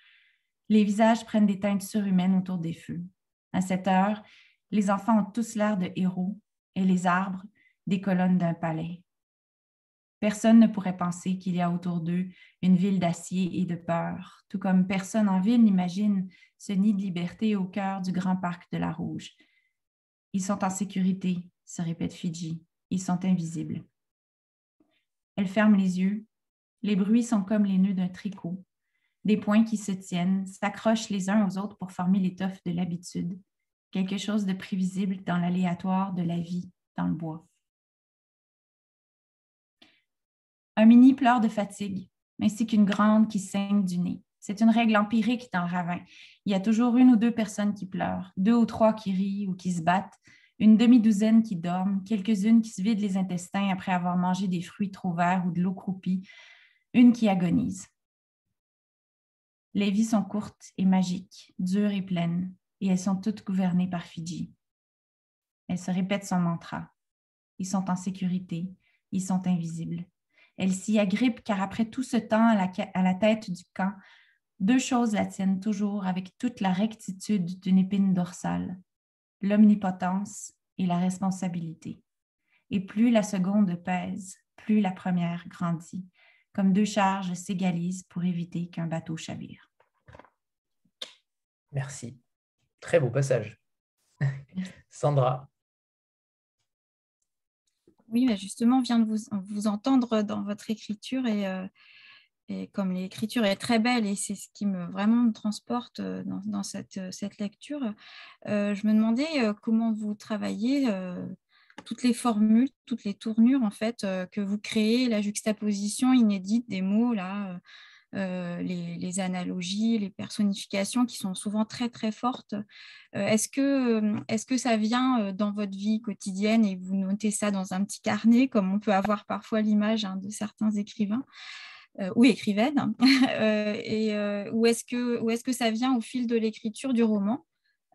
Les visages prennent des teintes surhumaines autour des feux. À cette heure, les enfants ont tous l'air de héros et les arbres des colonnes d'un palais. Personne ne pourrait penser qu'il y a autour d'eux une ville d'acier et de peur, tout comme personne en ville n'imagine ce nid de liberté au cœur du grand parc de la Rouge. Ils sont en sécurité, se répète Fidji. Ils sont invisibles. Elle ferme les yeux. Les bruits sont comme les nœuds d'un tricot. Des points qui se tiennent, s'accrochent les uns aux autres pour former l'étoffe de l'habitude. Quelque chose de prévisible dans l'aléatoire de la vie dans le bois. Un mini pleure de fatigue, ainsi qu'une grande qui saigne du nez. C'est une règle empirique dans le ravin. Il y a toujours une ou deux personnes qui pleurent, deux ou trois qui rient ou qui se battent, une demi-douzaine qui dorment, quelques-unes qui se vident les intestins après avoir mangé des fruits trop verts ou de l'eau croupie, une qui agonise. Les vies sont courtes et magiques, dures et pleines, et elles sont toutes gouvernées par Fidji. Elle se répète son mantra. Ils sont en sécurité, ils sont invisibles. Elle s'y agrippe car après tout ce temps à la, tête du camp, deux choses la tiennent toujours avec toute la rectitude d'une épine dorsale, l'omnipotence et la responsabilité. Et plus la seconde pèse, plus la première grandit, comme deux charges s'égalisent pour éviter qu'un bateau chavire. Merci. Très beau passage. Sandra. Oui, mais justement, on vient de vous, entendre dans votre écriture euh, et, comme l'écriture est très belle et c'est ce qui me vraiment me transporte euh, dans, cette, lecture, euh, je me demandais comment vous travaillez toutes les formules, toutes les tournures en fait que vous créez, la juxtaposition inédite des mots là euh, les, analogies, les personnifications qui sont souvent très très fortes. Euh, est-ce que, ça vient euh, dans votre vie quotidienne et vous notez ça dans un petit carnet, comme on peut avoir parfois l'image hein, de certains écrivains ou écrivaine, [laughs] et où est-ce que ça vient au fil de l'écriture du roman?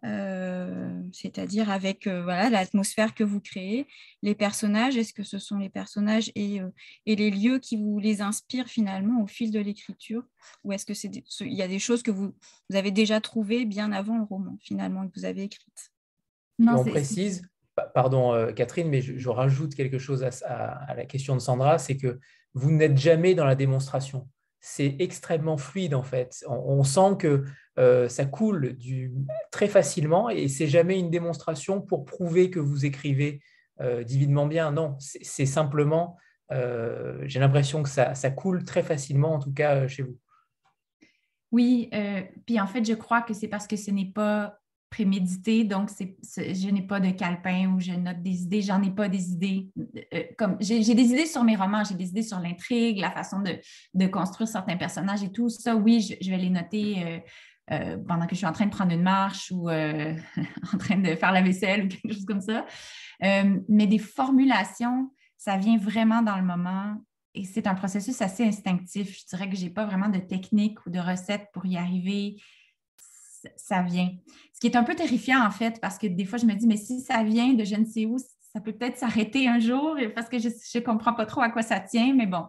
C'est-à-dire avec voilà l'atmosphère que vous créez, les personnages, est-ce que ce sont les personnages et, et, les lieux qui vous les inspirent finalement au fil de l'écriture, ou est-ce que c'est il y a des choses que vous, vous, avez déjà trouvées bien avant le roman finalement que vous avez écrites? Non, on précise, pardon Catherine, mais je, rajoute quelque chose à, à, la question de Sandra, c'est que vous n'êtes jamais dans la démonstration. C'est extrêmement fluide en fait. On, sent que euh, ça coule très facilement et c'est jamais une démonstration pour prouver que vous écrivez euh, divinement bien. Non, c'est simplement, euh, j'ai l'impression que ça, ça, coule très facilement, en tout cas chez vous. Oui, puis en fait, je crois que c'est parce que ce n'est pas prémédité. Donc, je n'ai pas de calepin où je note des idées. J'en ai pas des idées. Euh, comme J'ai des idées sur mes romans, j'ai des idées sur l'intrigue, la façon de, construire certains personnages et tout. Ça, oui, je, vais les noter euh, euh, pendant que je suis en train de prendre une marche ou [laughs] en train de faire la vaisselle ou quelque chose comme ça. mais des formulations, ça vient vraiment dans le moment. Et c'est un processus assez instinctif. Je dirais que je n'ai pas vraiment de technique ou de recette pour y arriver ça vient. Ce qui est un peu terrifiant, en fait, parce que des fois, je me dis, mais si ça vient de je ne sais où, ça peut peut-être s'arrêter un jour parce que je ne comprends pas trop à quoi ça tient, mais bon,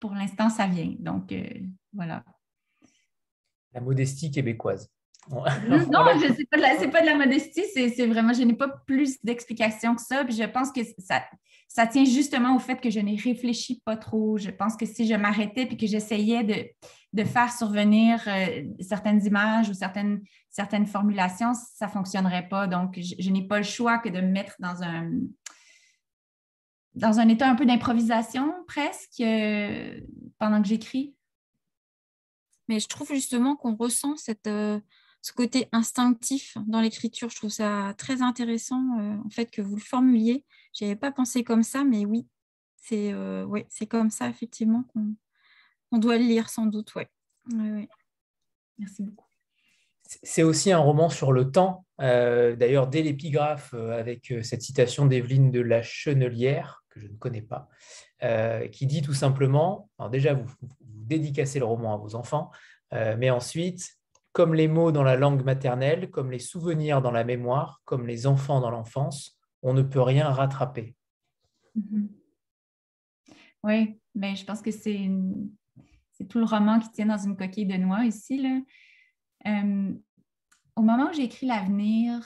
pour l'instant, ça vient. Donc, euh, voilà. La modestie québécoise. non, [laughs] ce n'est pas, pas, de la modestie, c'est vraiment, je n'ai pas plus d'explications que ça. Puis je pense que ça, ça tient justement au fait que je n'ai réfléchi pas trop. Je pense que si je m'arrêtais et que j'essayais de, faire survenir euh, certaines images ou certaines, certaines formulations, ça ne fonctionnerait pas. Donc, je, n'ai pas le choix que de me mettre dans un, dans un état un peu d'improvisation presque euh, pendant que j'écris. Mais je trouve justement qu'on ressent euh, ce côté instinctif dans l'écriture. Je trouve ça très intéressant en fait que vous le formuliez je avais pas pensé comme ça, mais oui, c'est euh, c'est comme ça, effectivement, qu'on doit le lire, sans doute. Ouais. Merci beaucoup. C'est aussi un roman sur le temps. Euh, d'ailleurs, dès l'épigraphe, euh, avec cette citation d'Evelyne de la Chenelière, que je ne connais pas, qui dit tout simplement, alors déjà, vous, vous, dédicacez le roman à vos enfants, mais ensuite, comme les mots dans la langue maternelle, comme les souvenirs dans la mémoire, comme les enfants dans l'enfance, on ne peut rien rattraper. Mm-hmm. Oui, mais je pense que c'est tout le roman qui tient dans une coquille de noix ici. Euh, au moment où j'ai écrit L'avenir,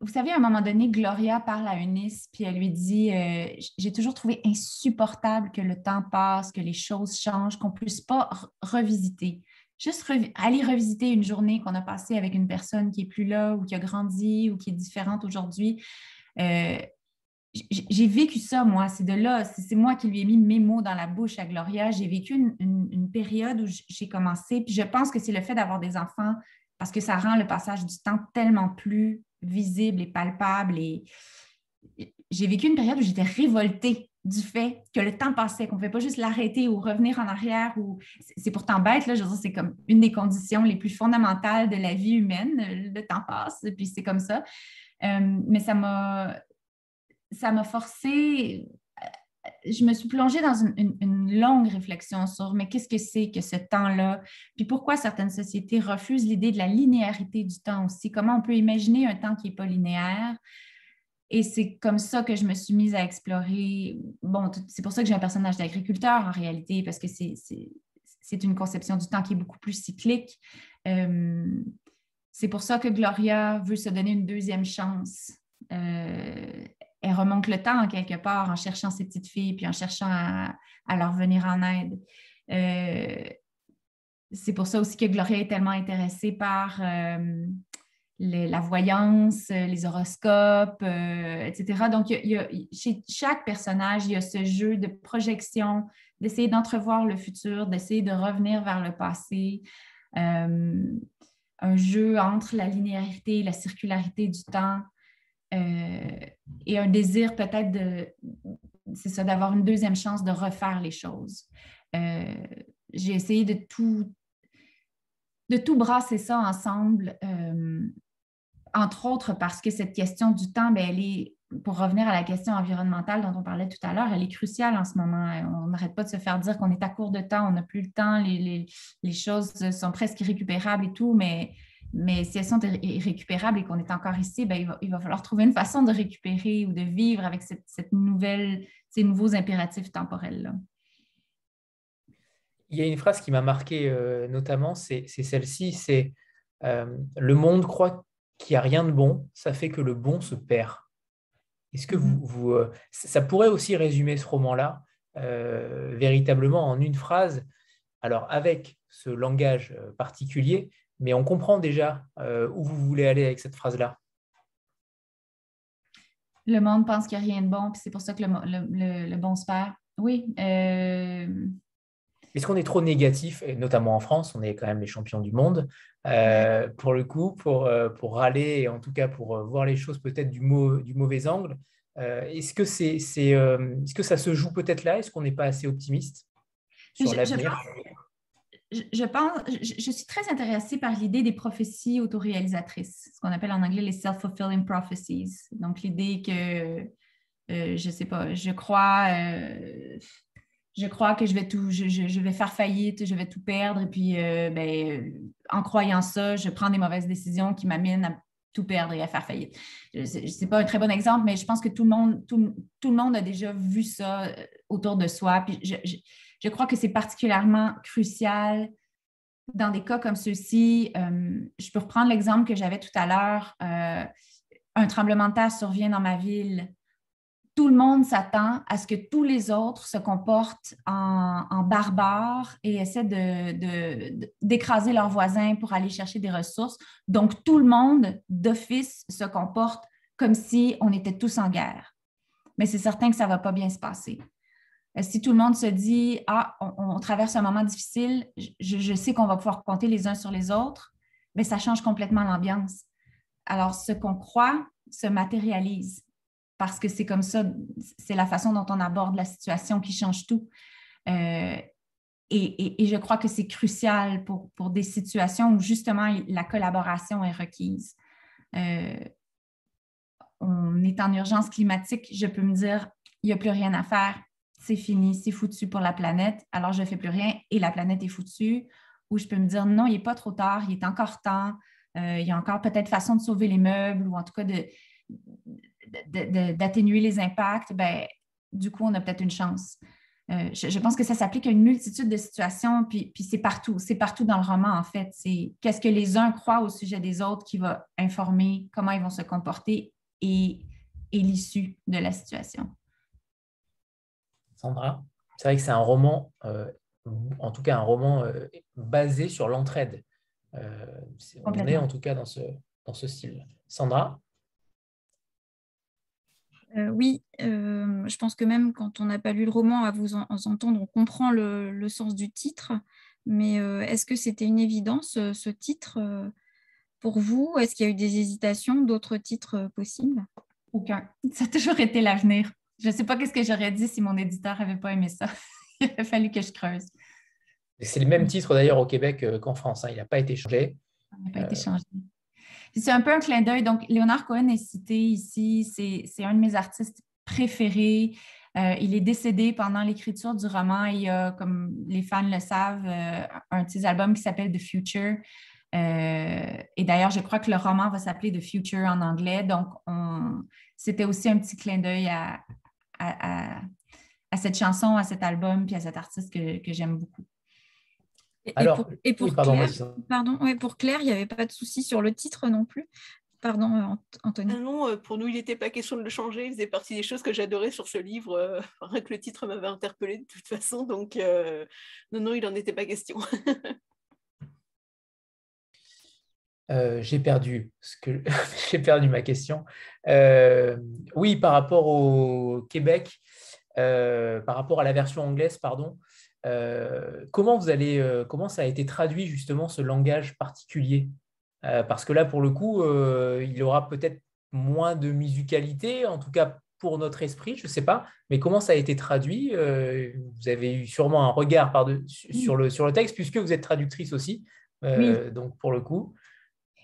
vous savez, à un moment donné, Gloria parle à Eunice, puis elle lui dit euh, J'ai toujours trouvé insupportable que le temps passe, que les choses changent, qu'on ne puisse pas revisiter. Juste aller revisiter une journée qu'on a passée avec une personne qui est plus là ou qui a grandi ou qui est différente aujourd'hui. Euh, j'ai vécu ça, moi. C'est de là, c'est moi qui lui ai mis mes mots dans la bouche à Gloria. J'ai vécu une, période où j'ai commencé, puis je pense que c'est le fait d'avoir des enfants parce que ça rend le passage du temps tellement plus visible et palpable. Et j'ai vécu une période où j'étais révoltée du fait que le temps passait, qu'on ne pouvait pas juste l'arrêter ou revenir en arrière. Ou... C'est pourtant bête, là, je veux c'est comme une des conditions les plus fondamentales de la vie humaine. Le temps passe, puis c'est comme ça. Euh, mais ça m'a, ça m'a forcé, euh, je me suis plongée dans une, longue réflexion sur mais qu'est-ce que c'est que ce temps-là, puis pourquoi certaines sociétés refusent l'idée de la linéarité du temps aussi, comment on peut imaginer un temps qui n'est pas linéaire? Et c'est comme ça que je me suis mise à explorer. Bon, c'est pour ça que j'ai un personnage d'agriculteur en réalité, parce que c'est une conception du temps qui est beaucoup plus cyclique. Euh, c'est pour ça que Gloria veut se donner une deuxième chance. Euh, elle remonte le temps quelque part en cherchant ses petites filles puis en cherchant à, leur venir en aide. Euh, c'est pour ça aussi que Gloria est tellement intéressée par euh, la voyance, les horoscopes, etc. Donc, chez chaque personnage, il y a ce jeu de projection, d'essayer d'entrevoir le futur, d'essayer de revenir vers le passé un jeu entre la linéarité la circularité du temps euh, et un désir peut-être de, c'est ça, d'avoir une deuxième chance de refaire les choses. Euh, j'ai essayé de tout, de tout brasser ça ensemble, euh, entre autres parce que cette question du temps, ben, elle est pour revenir à la question environnementale dont on parlait tout à l'heure, elle est cruciale en ce moment. On n'arrête pas de se faire dire qu'on est à court de temps, on n'a plus le temps, les, choses sont presque irrécupérables et tout, mais, mais si elles sont irrécupérables et qu'on est encore ici, ben, il, va, falloir trouver une façon de récupérer ou de vivre avec cette, nouvelle, ces nouveaux impératifs temporels-là. Il y a une phrase qui m'a marqué euh, notamment, c'est celle-ci, c'est euh, le monde croit qu'il n'y a rien de bon, ça fait que le bon se perd. Est-ce que vous, mmh euh, ça pourrait aussi résumer ce roman-là euh, véritablement en une phrase, alors avec ce langage euh, particulier, mais on comprend déjà où vous voulez aller avec cette phrase-là. Le monde pense qu'il n'y a rien de bon, puis c'est pour ça que le, bon se perd. Oui. Est-ce qu'on est trop négatif, et notamment en France, on est quand même les champions du monde, pour le coup, pour, pour râler, et en tout cas pour voir les choses peut-être du, du mauvais angle Est-ce que, c'est, c'est, est-ce que ça se joue peut-être là? Est-ce qu'on n'est pas assez optimiste sur l'avenir? je, pense, je, suis très intéressée par l'idée des prophéties autoréalisatrices, ce qu'on appelle en anglais les self-fulfilling prophecies. Donc, l'idée que, je ne sais pas, je crois, je crois que je vais tout, je, vais faire faillite, je vais tout perdre. Et puis, euh, ben, en croyant ça, je prends des mauvaises décisions qui m'amènent à tout perdre et à faire faillite. Ce n'est pas un très bon exemple, mais je pense que tout le monde, tout, le monde a déjà vu ça euh, autour de soi. Puis je, crois que c'est particulièrement crucial dans des cas comme ceux-ci. Euh, je peux reprendre l'exemple que j'avais tout à l'heure. un tremblement de terre survient dans ma ville tout le monde s'attend à ce que tous les autres se comportent en, barbares et essaient d'écraser leurs voisins pour aller chercher des ressources. Donc, tout le monde, d'office, se comporte comme si on était tous en guerre. Mais c'est certain que ça ne va pas bien se passer. Euh, si tout le monde se dit Ah, on, traverse un moment difficile, je sais qu'on va pouvoir compter les uns sur les autres, mais ça change complètement l'ambiance. Alors, ce qu'on croit se matérialise parce que c'est comme ça, c'est la façon dont on aborde la situation qui change tout. Euh, et, je crois que c'est crucial pour, des situations où justement la collaboration est requise. Euh, on est en urgence climatique, je peux me dire, il n'y a plus rien à faire, c'est fini, c'est foutu pour la planète, alors je ne fais plus rien et la planète est foutue. Ou je peux me dire, non, il n'est pas trop tard, il est encore temps, euh, il y a encore peut-être façon de sauver les meubles ou en tout cas de, d'atténuer les impacts, ben, du coup, on a peut-être une chance. Euh, je, pense que ça s'applique à une multitude de situations, puis, puis c'est partout. C'est partout dans le roman, en fait. C'est qu'est-ce que les uns croient au sujet des autres qui va informer comment ils vont se comporter et, et l'issue de la situation. Sandra, c'est vrai que c'est un roman, euh, en tout cas un roman euh, basé sur l'entraide. on est en tout cas dans ce, dans ce style. Sandra? Euh, oui, euh, je pense que même quand on n'a pas lu le roman, à vous, entendre, on comprend le, sens du titre. Mais euh, est-ce que c'était une évidence, ce titre, pour vous? Est-ce qu'il y a eu des hésitations, d'autres titres possibles? Aucun. Ça a toujours été l'avenir. Je ne sais pas qu'est-ce que j'aurais dit si mon éditeur n'avait pas aimé ça. [laughs] Il a fallu que je creuse. C'est le même titre d'ailleurs au Québec qu'en France. Hein. Il n'a pas été changé. Il n'a pas été changé. C'est un peu un clin d'œil. Donc, Léonard Cohen est cité ici. C'est un de mes artistes préférés. Euh, il est décédé pendant l'écriture du roman. Il y a, comme les fans le savent, euh, un petit album qui s'appelle The Future. Euh, et d'ailleurs, je crois que le roman va s'appeler The Future en anglais. Donc, c'était aussi un petit clin d'œil à, cette chanson, à cet album, puis à cet artiste que j'aime beaucoup. Et, Alors, et pour, Claire, pardon, pour Claire, il n'y avait pas de souci sur le titre non plus. Pardon, euh, Anthony. Ah non, euh, pour nous, il n'était pas question de le changer. Il faisait partie des choses que j'adorais sur ce livre. Euh, [laughs] rien que le titre m'avait interpellée de toute façon. Donc, non, non, il n'en était pas question. [laughs] j'ai perdu ce que [laughs] j'ai perdu ma question. oui, par rapport au Québec, par rapport à la version anglaise, pardon. Euh, comment vous allez, euh, comment ça a été traduit justement ce langage particulier? Euh, Parce que là, pour le coup, il y aura peut-être moins de musicalité, en tout cas pour notre esprit, je ne sais pas, mais comment ça a été traduit? Vous avez eu sûrement un regard par sur, le, sur le texte, puisque vous êtes traductrice aussi. Donc, pour le coup,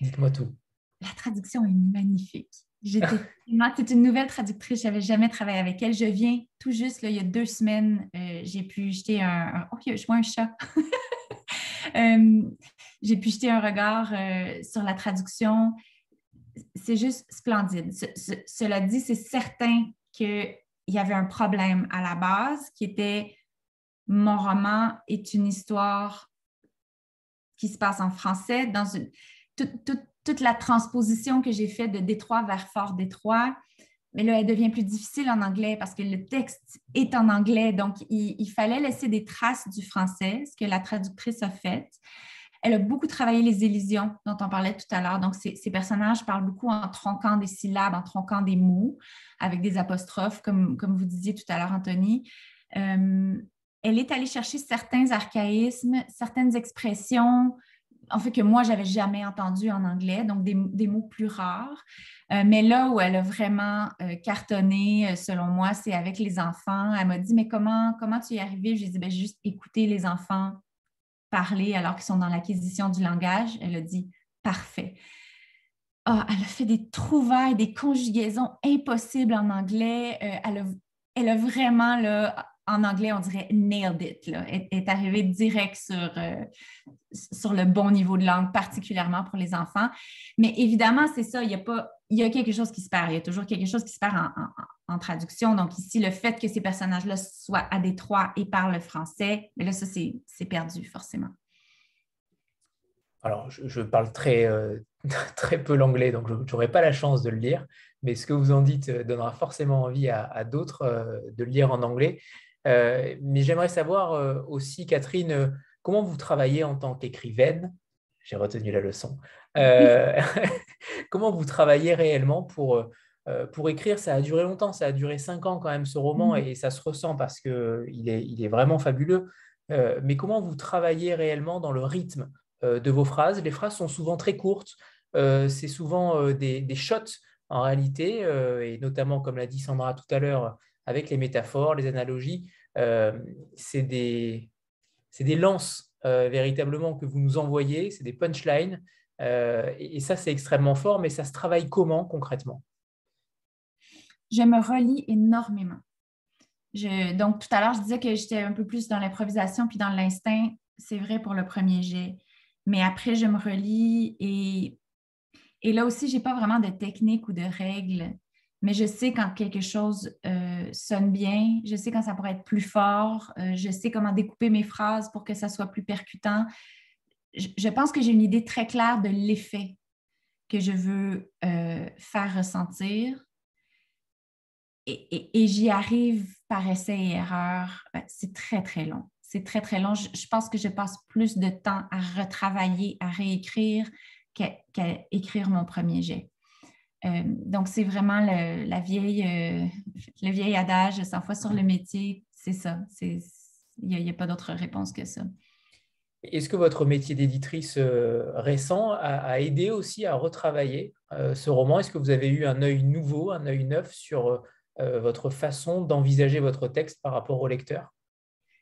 dites-moi tout. La traduction est magnifique. C'est une nouvelle traductrice, je n'avais jamais travaillé avec elle. Je viens tout juste, il y a deux semaines, euh, j'ai pu jeter un, Oh, je vois un chat! [laughs] Euh, j'ai pu jeter un regard euh, sur la traduction. C'est juste splendide. cela dit, c'est certain qu'il y avait un problème à la base qui était mon roman est une histoire qui se passe en français dans une. Toute la transposition que j'ai faite de Détroit vers Fort Détroit, mais là, elle devient plus difficile en anglais parce que le texte est en anglais. Donc, il, fallait laisser des traces du français, ce que la traductrice a fait. Elle a beaucoup travaillé les élisions dont on parlait tout à l'heure. Donc, ces, personnages parlent beaucoup en tronquant des syllabes, en tronquant des mots, avec des apostrophes, comme, comme vous disiez tout à l'heure, Anthony. Euh, elle est allée chercher certains archaïsmes, certaines expressions, en fait, que moi, j'avais jamais entendu en anglais, donc des, mots plus rares. Euh, mais là où elle a vraiment euh, cartonné, euh, selon moi, c'est avec les enfants. Elle m'a dit, mais comment, comment tu y es arrivée? J'ai dit, ben, juste écouter les enfants parler alors qu'ils sont dans l'acquisition du langage. Elle a dit, parfait. Ah, elle a fait des trouvailles, des conjugaisons impossibles en anglais. elle, a, elle vraiment là, en anglais, on dirait nailed it, là, est, arrivé direct sur, euh, sur le bon niveau de langue, particulièrement pour les enfants. Mais évidemment, c'est ça, il y a pas, il y a quelque chose qui se perd, il y a toujours quelque chose qui se perd en, traduction. Donc ici, le fait que ces personnages-là soient à Détroit et parlent français, mais là, ça, c'est perdu forcément. Alors, je, parle très, euh, [laughs] très peu l'anglais, donc je n'aurai pas la chance de le lire, mais ce que vous en dites euh, donnera forcément envie à, d'autres de le lire en anglais. Euh, mais j'aimerais savoir euh, aussi, Catherine, euh, comment vous travaillez en tant qu'écrivaine? J'ai retenu la leçon. [laughs] comment vous travaillez réellement pour, pour écrire? Ça a duré longtemps, ça a duré cinq ans quand même ce roman mmh. et ça se ressent parce qu'il est, il est vraiment fabuleux. mais comment vous travaillez réellement dans le rythme de vos phrases? Les phrases sont souvent très courtes, c'est souvent des, des, shots en réalité, et notamment, comme l'a dit Sandra tout à l'heure, avec les métaphores, les analogies. Euh, c'est des, des lances euh, véritablement que vous nous envoyez, c'est des punchlines. Euh, et, ça, c'est extrêmement fort, mais ça se travaille comment concrètement? Je me relis énormément. donc, tout à l'heure, je disais que j'étais un peu plus dans l'improvisation puis dans l'instinct. C'est vrai pour le premier jet. Mais après, je me relis et, et là aussi, je n'ai pas vraiment de technique ou de règles mais je sais quand quelque chose euh, sonne bien, je sais quand ça pourrait être plus fort, euh, je sais comment découper mes phrases pour que ça soit plus percutant. Je, pense que j'ai une idée très claire de l'effet que je veux euh, faire ressentir. Et, j'y arrive par essai et erreur. Ben, c'est très, très long. C'est très, très long. Je, pense que je passe plus de temps à retravailler, à réécrire qu'à écrire mon premier jet. Euh, donc, c'est vraiment la vieille, euh, le vieil adage 100 fois sur le métier. C'est ça. Il n'y a, pas d'autre réponse que ça. Est-ce que votre métier d'éditrice euh, récent a, aidé aussi à retravailler ce roman? Est-ce que vous avez eu un œil nouveau, un œil neuf sur votre façon d'envisager votre texte par rapport au lecteur?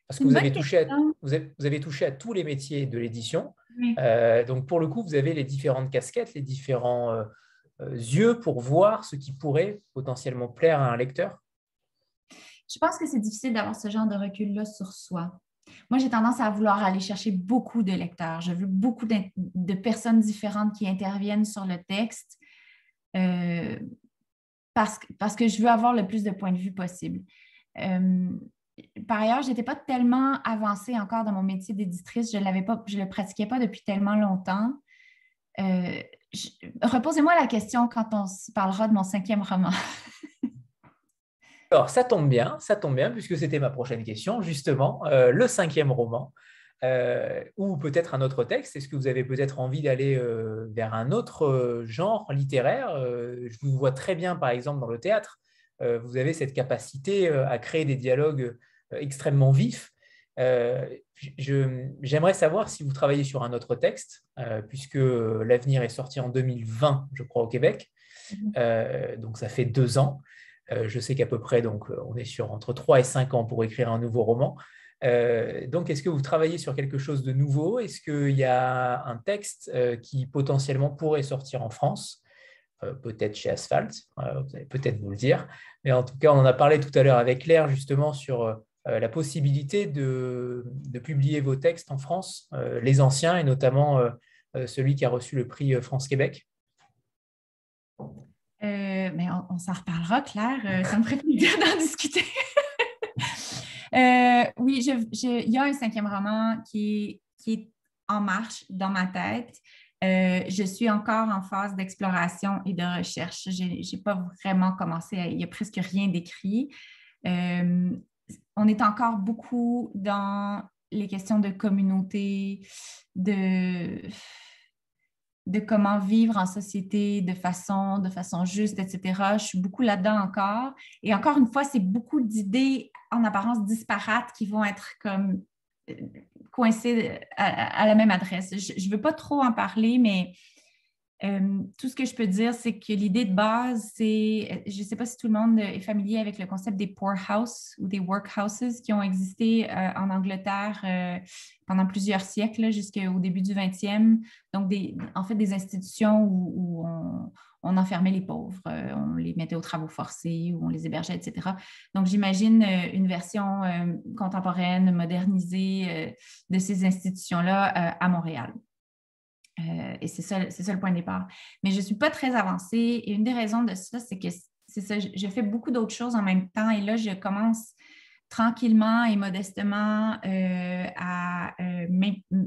Parce que vous avez, touché à, vous, avez, touché à tous les métiers de l'édition. donc, pour le coup, vous avez les différentes casquettes, les différents yeux pour voir ce qui pourrait potentiellement plaire à un lecteur? Je pense que c'est difficile d'avoir ce genre de recul-là sur soi. Moi, j'ai tendance à vouloir aller chercher beaucoup de lecteurs. Je veux beaucoup de, personnes différentes qui interviennent sur le texte euh, parce, que je veux avoir le plus de points de vue possible. Euh, par ailleurs, je n'étais pas tellement avancée encore dans mon métier d'éditrice. Je ne le pratiquais pas depuis tellement longtemps. Euh, reposez-moi la question quand on parlera de mon cinquième roman. [laughs] Alors, ça tombe bien, ça tombe bien, puisque c'était ma prochaine question, justement, euh, le cinquième roman, euh, ou peut-être un autre texte. Est-ce que vous avez peut-être envie d'aller vers un autre genre littéraire Je vous vois très bien, par exemple, dans le théâtre. vous avez cette capacité à créer des dialogues extrêmement vifs. Euh, j'aimerais savoir si vous travaillez sur un autre texte, euh, puisque l'avenir est sorti en 2020, je crois, au Québec. Mhm. Euh, donc ça fait deux ans. je sais qu'à peu près, donc, on est sur entre trois et cinq ans pour écrire un nouveau roman. donc, est-ce que vous travaillez sur quelque chose de nouveau? Est-ce qu'il y a un texte qui potentiellement pourrait sortir en France? Peut-être chez Asphalt, vous allez peut-être vous le dire. Mais en tout cas, on en a parlé tout à l'heure avec Claire justement sur la possibilité de, publier vos textes en France, les anciens et notamment celui qui a reçu le prix France-Québec. mais on, s'en reparlera, Claire. ça me ferait plaisir [laughs] d'en discuter. oui, il y a un cinquième roman qui, est en marche dans ma tête. Euh, je suis encore en phase d'exploration et de recherche. Je n'ai pas vraiment commencé, il n'y a presque rien d'écrit. Euh, on est encore beaucoup dans les questions de communauté, de, comment vivre en société de façon, de façon juste, etc. Je suis beaucoup là-dedans encore. Et encore une fois, c'est beaucoup d'idées en apparence disparates qui vont être comme coincés à, la même adresse. Je ne veux pas trop en parler, mais euh, tout ce que je peux dire, c'est que l'idée de base, c'est, je ne sais pas si tout le monde est familier avec le concept des poorhouse ou des workhouses qui ont existé euh, en Angleterre euh, pendant plusieurs siècles, jusqu'au début du 20e. Donc, des, en fait, des institutions où, on, on, enfermait les pauvres, on les mettait aux travaux forcés ou on les hébergeait, etc. Donc, j'imagine une version contemporaine, modernisée de ces institutions-là à Montréal. Euh, et c'est ça, ça, le point de départ. Mais je ne suis pas très avancée. Et une des raisons de ça, c'est que c'est ça, je, fais beaucoup d'autres choses en même temps. Et là, je commence tranquillement et modestement euh, à euh,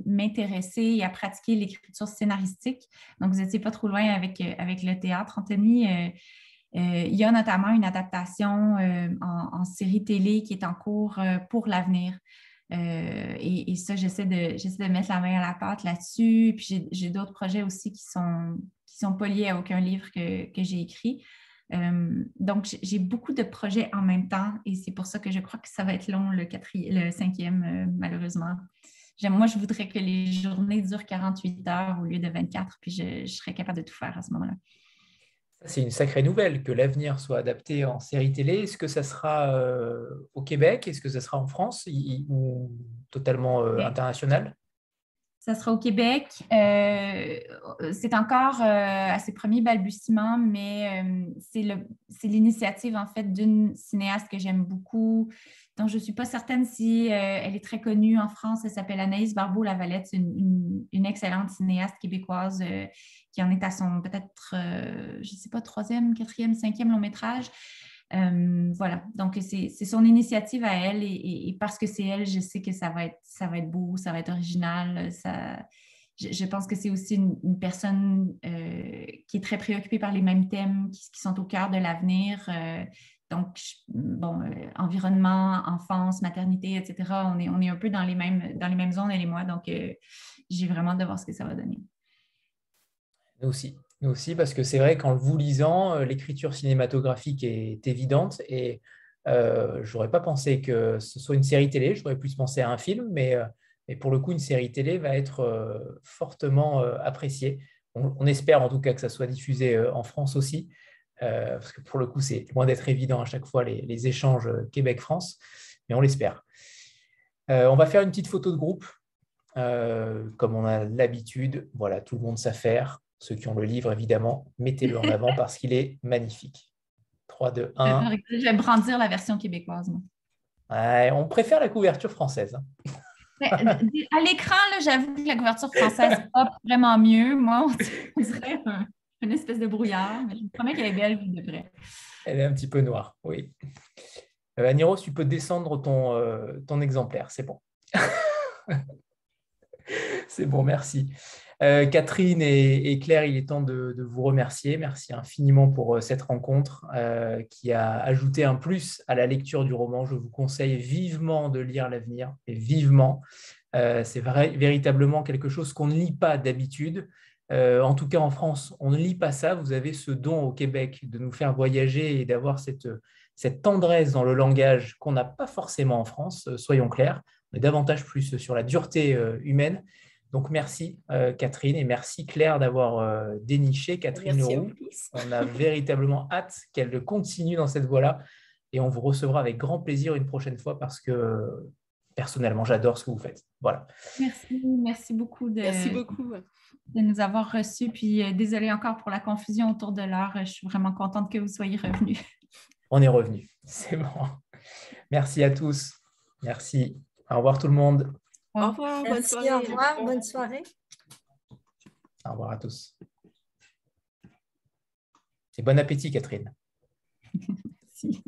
m'intéresser et à pratiquer l'écriture scénaristique. Donc, vous n'étiez pas trop loin avec, avec le théâtre, Anthony. il y a notamment une adaptation en, série télé qui est en cours pour l'avenir. Euh, et, ça, j'essaie de, j'essaie de mettre la main à la pâte là-dessus. Puis j'ai, d'autres projets aussi qui sont, qui sont pas liés à aucun livre que, que j'ai écrit. Euh, donc, j'ai beaucoup de projets en même temps et c'est pour ça que je crois que ça va être long, le, quatrième, le cinquième, euh, malheureusement. moi, je voudrais que les journées durent 48 heures au lieu de 24, puis je, je serais capable de tout faire à ce moment-là. C'est une sacrée nouvelle que l'avenir soit adapté en série télé. Est-ce que ça sera euh, au Québec? Est-ce que ça sera en France ou totalement euh, international? Ça sera au Québec. Euh, c'est encore à ses premiers balbutiements, mais c'est l'initiative en fait d'une cinéaste que j'aime beaucoup, dont je ne suis pas certaine si elle est très connue en France. Elle s'appelle Anaïs Barbeau-Lavalette, une, excellente cinéaste québécoise qui en est à son peut-être, euh, je ne sais pas, troisième, quatrième, cinquième long métrage. Euh, voilà, donc c'est son initiative à elle et, parce que c'est elle, je sais que ça va, être, beau, ça va être original. Je, pense que c'est aussi une, personne euh, qui est très préoccupée par les mêmes thèmes qui, sont au cœur de l'avenir. Donc, bon, environnement, enfance, maternité, etc. On est, on est un peu dans les mêmes, dans les mêmes zones, elle et moi. Donc, j'ai vraiment hâte de voir ce que ça va donner. Nous aussi. Nous aussi, parce que c'est vrai qu'en vous lisant, euh, l'écriture cinématographique est évidente et euh, je n'aurais pas pensé que ce soit une série télé, j'aurais plus pensé à un film, mais, euh, mais, pour le coup, une série télé va être fortement appréciée. On, espère en tout cas que ça soit diffusé en France aussi, parce que pour le coup, c'est loin d'être évident à chaque fois les, les échanges Québec-France, mais on l'espère. on va faire une petite photo de groupe, comme on a l'habitude. Voilà, tout le monde s'affaire ceux qui ont le livre, évidemment, mettez-le en avant [laughs] parce qu'il est magnifique. 3, 2, 1. Je vais brandir la version québécoise. on préfère la couverture française. Hein. [laughs] Euh, à l'écran, j'avoue que la couverture française pas vraiment mieux. Moi, on dirait une espèce de brouillard, mais je me promets qu'elle est belle de vrai. Elle est un petit peu noire, oui. Euh, tu peux descendre ton, euh, exemplaire, c'est bon. [laughs] c'est bon, merci. Euh, Catherine et, Claire, il est temps de, vous remercier. Merci infiniment pour euh, cette rencontre qui a ajouté un plus à la lecture du roman. Je vous conseille vivement de lire L'avenir, et vivement. C'est véritablement quelque chose qu'on ne lit pas d'habitude. En tout cas, en France, on ne lit pas ça. Vous avez ce don au Québec de nous faire voyager et d'avoir cette, cette tendresse dans le langage qu'on n'a pas forcément en France, soyons clairs. On est davantage plus sur la dureté humaine. Donc merci euh, Catherine et merci Claire d'avoir euh, déniché Catherine Leroux. On a véritablement [laughs] hâte qu'elle continue dans cette voie-là et on vous recevra avec grand plaisir une prochaine fois parce que personnellement, j'adore ce que vous faites. Voilà. Merci, merci beaucoup de, Merci beaucoup. De nous avoir reçus. Puis euh, désolée encore pour la confusion autour de l'heure. Je suis vraiment contente que vous soyez revenus. [laughs] On est revenu. [laughs] C'est bon. Merci à tous. Merci. Au revoir tout le monde. Au revoir, bonne soirée. au revoir, bonne soirée. Au revoir à tous. Et bon appétit, Catherine. [laughs] Merci.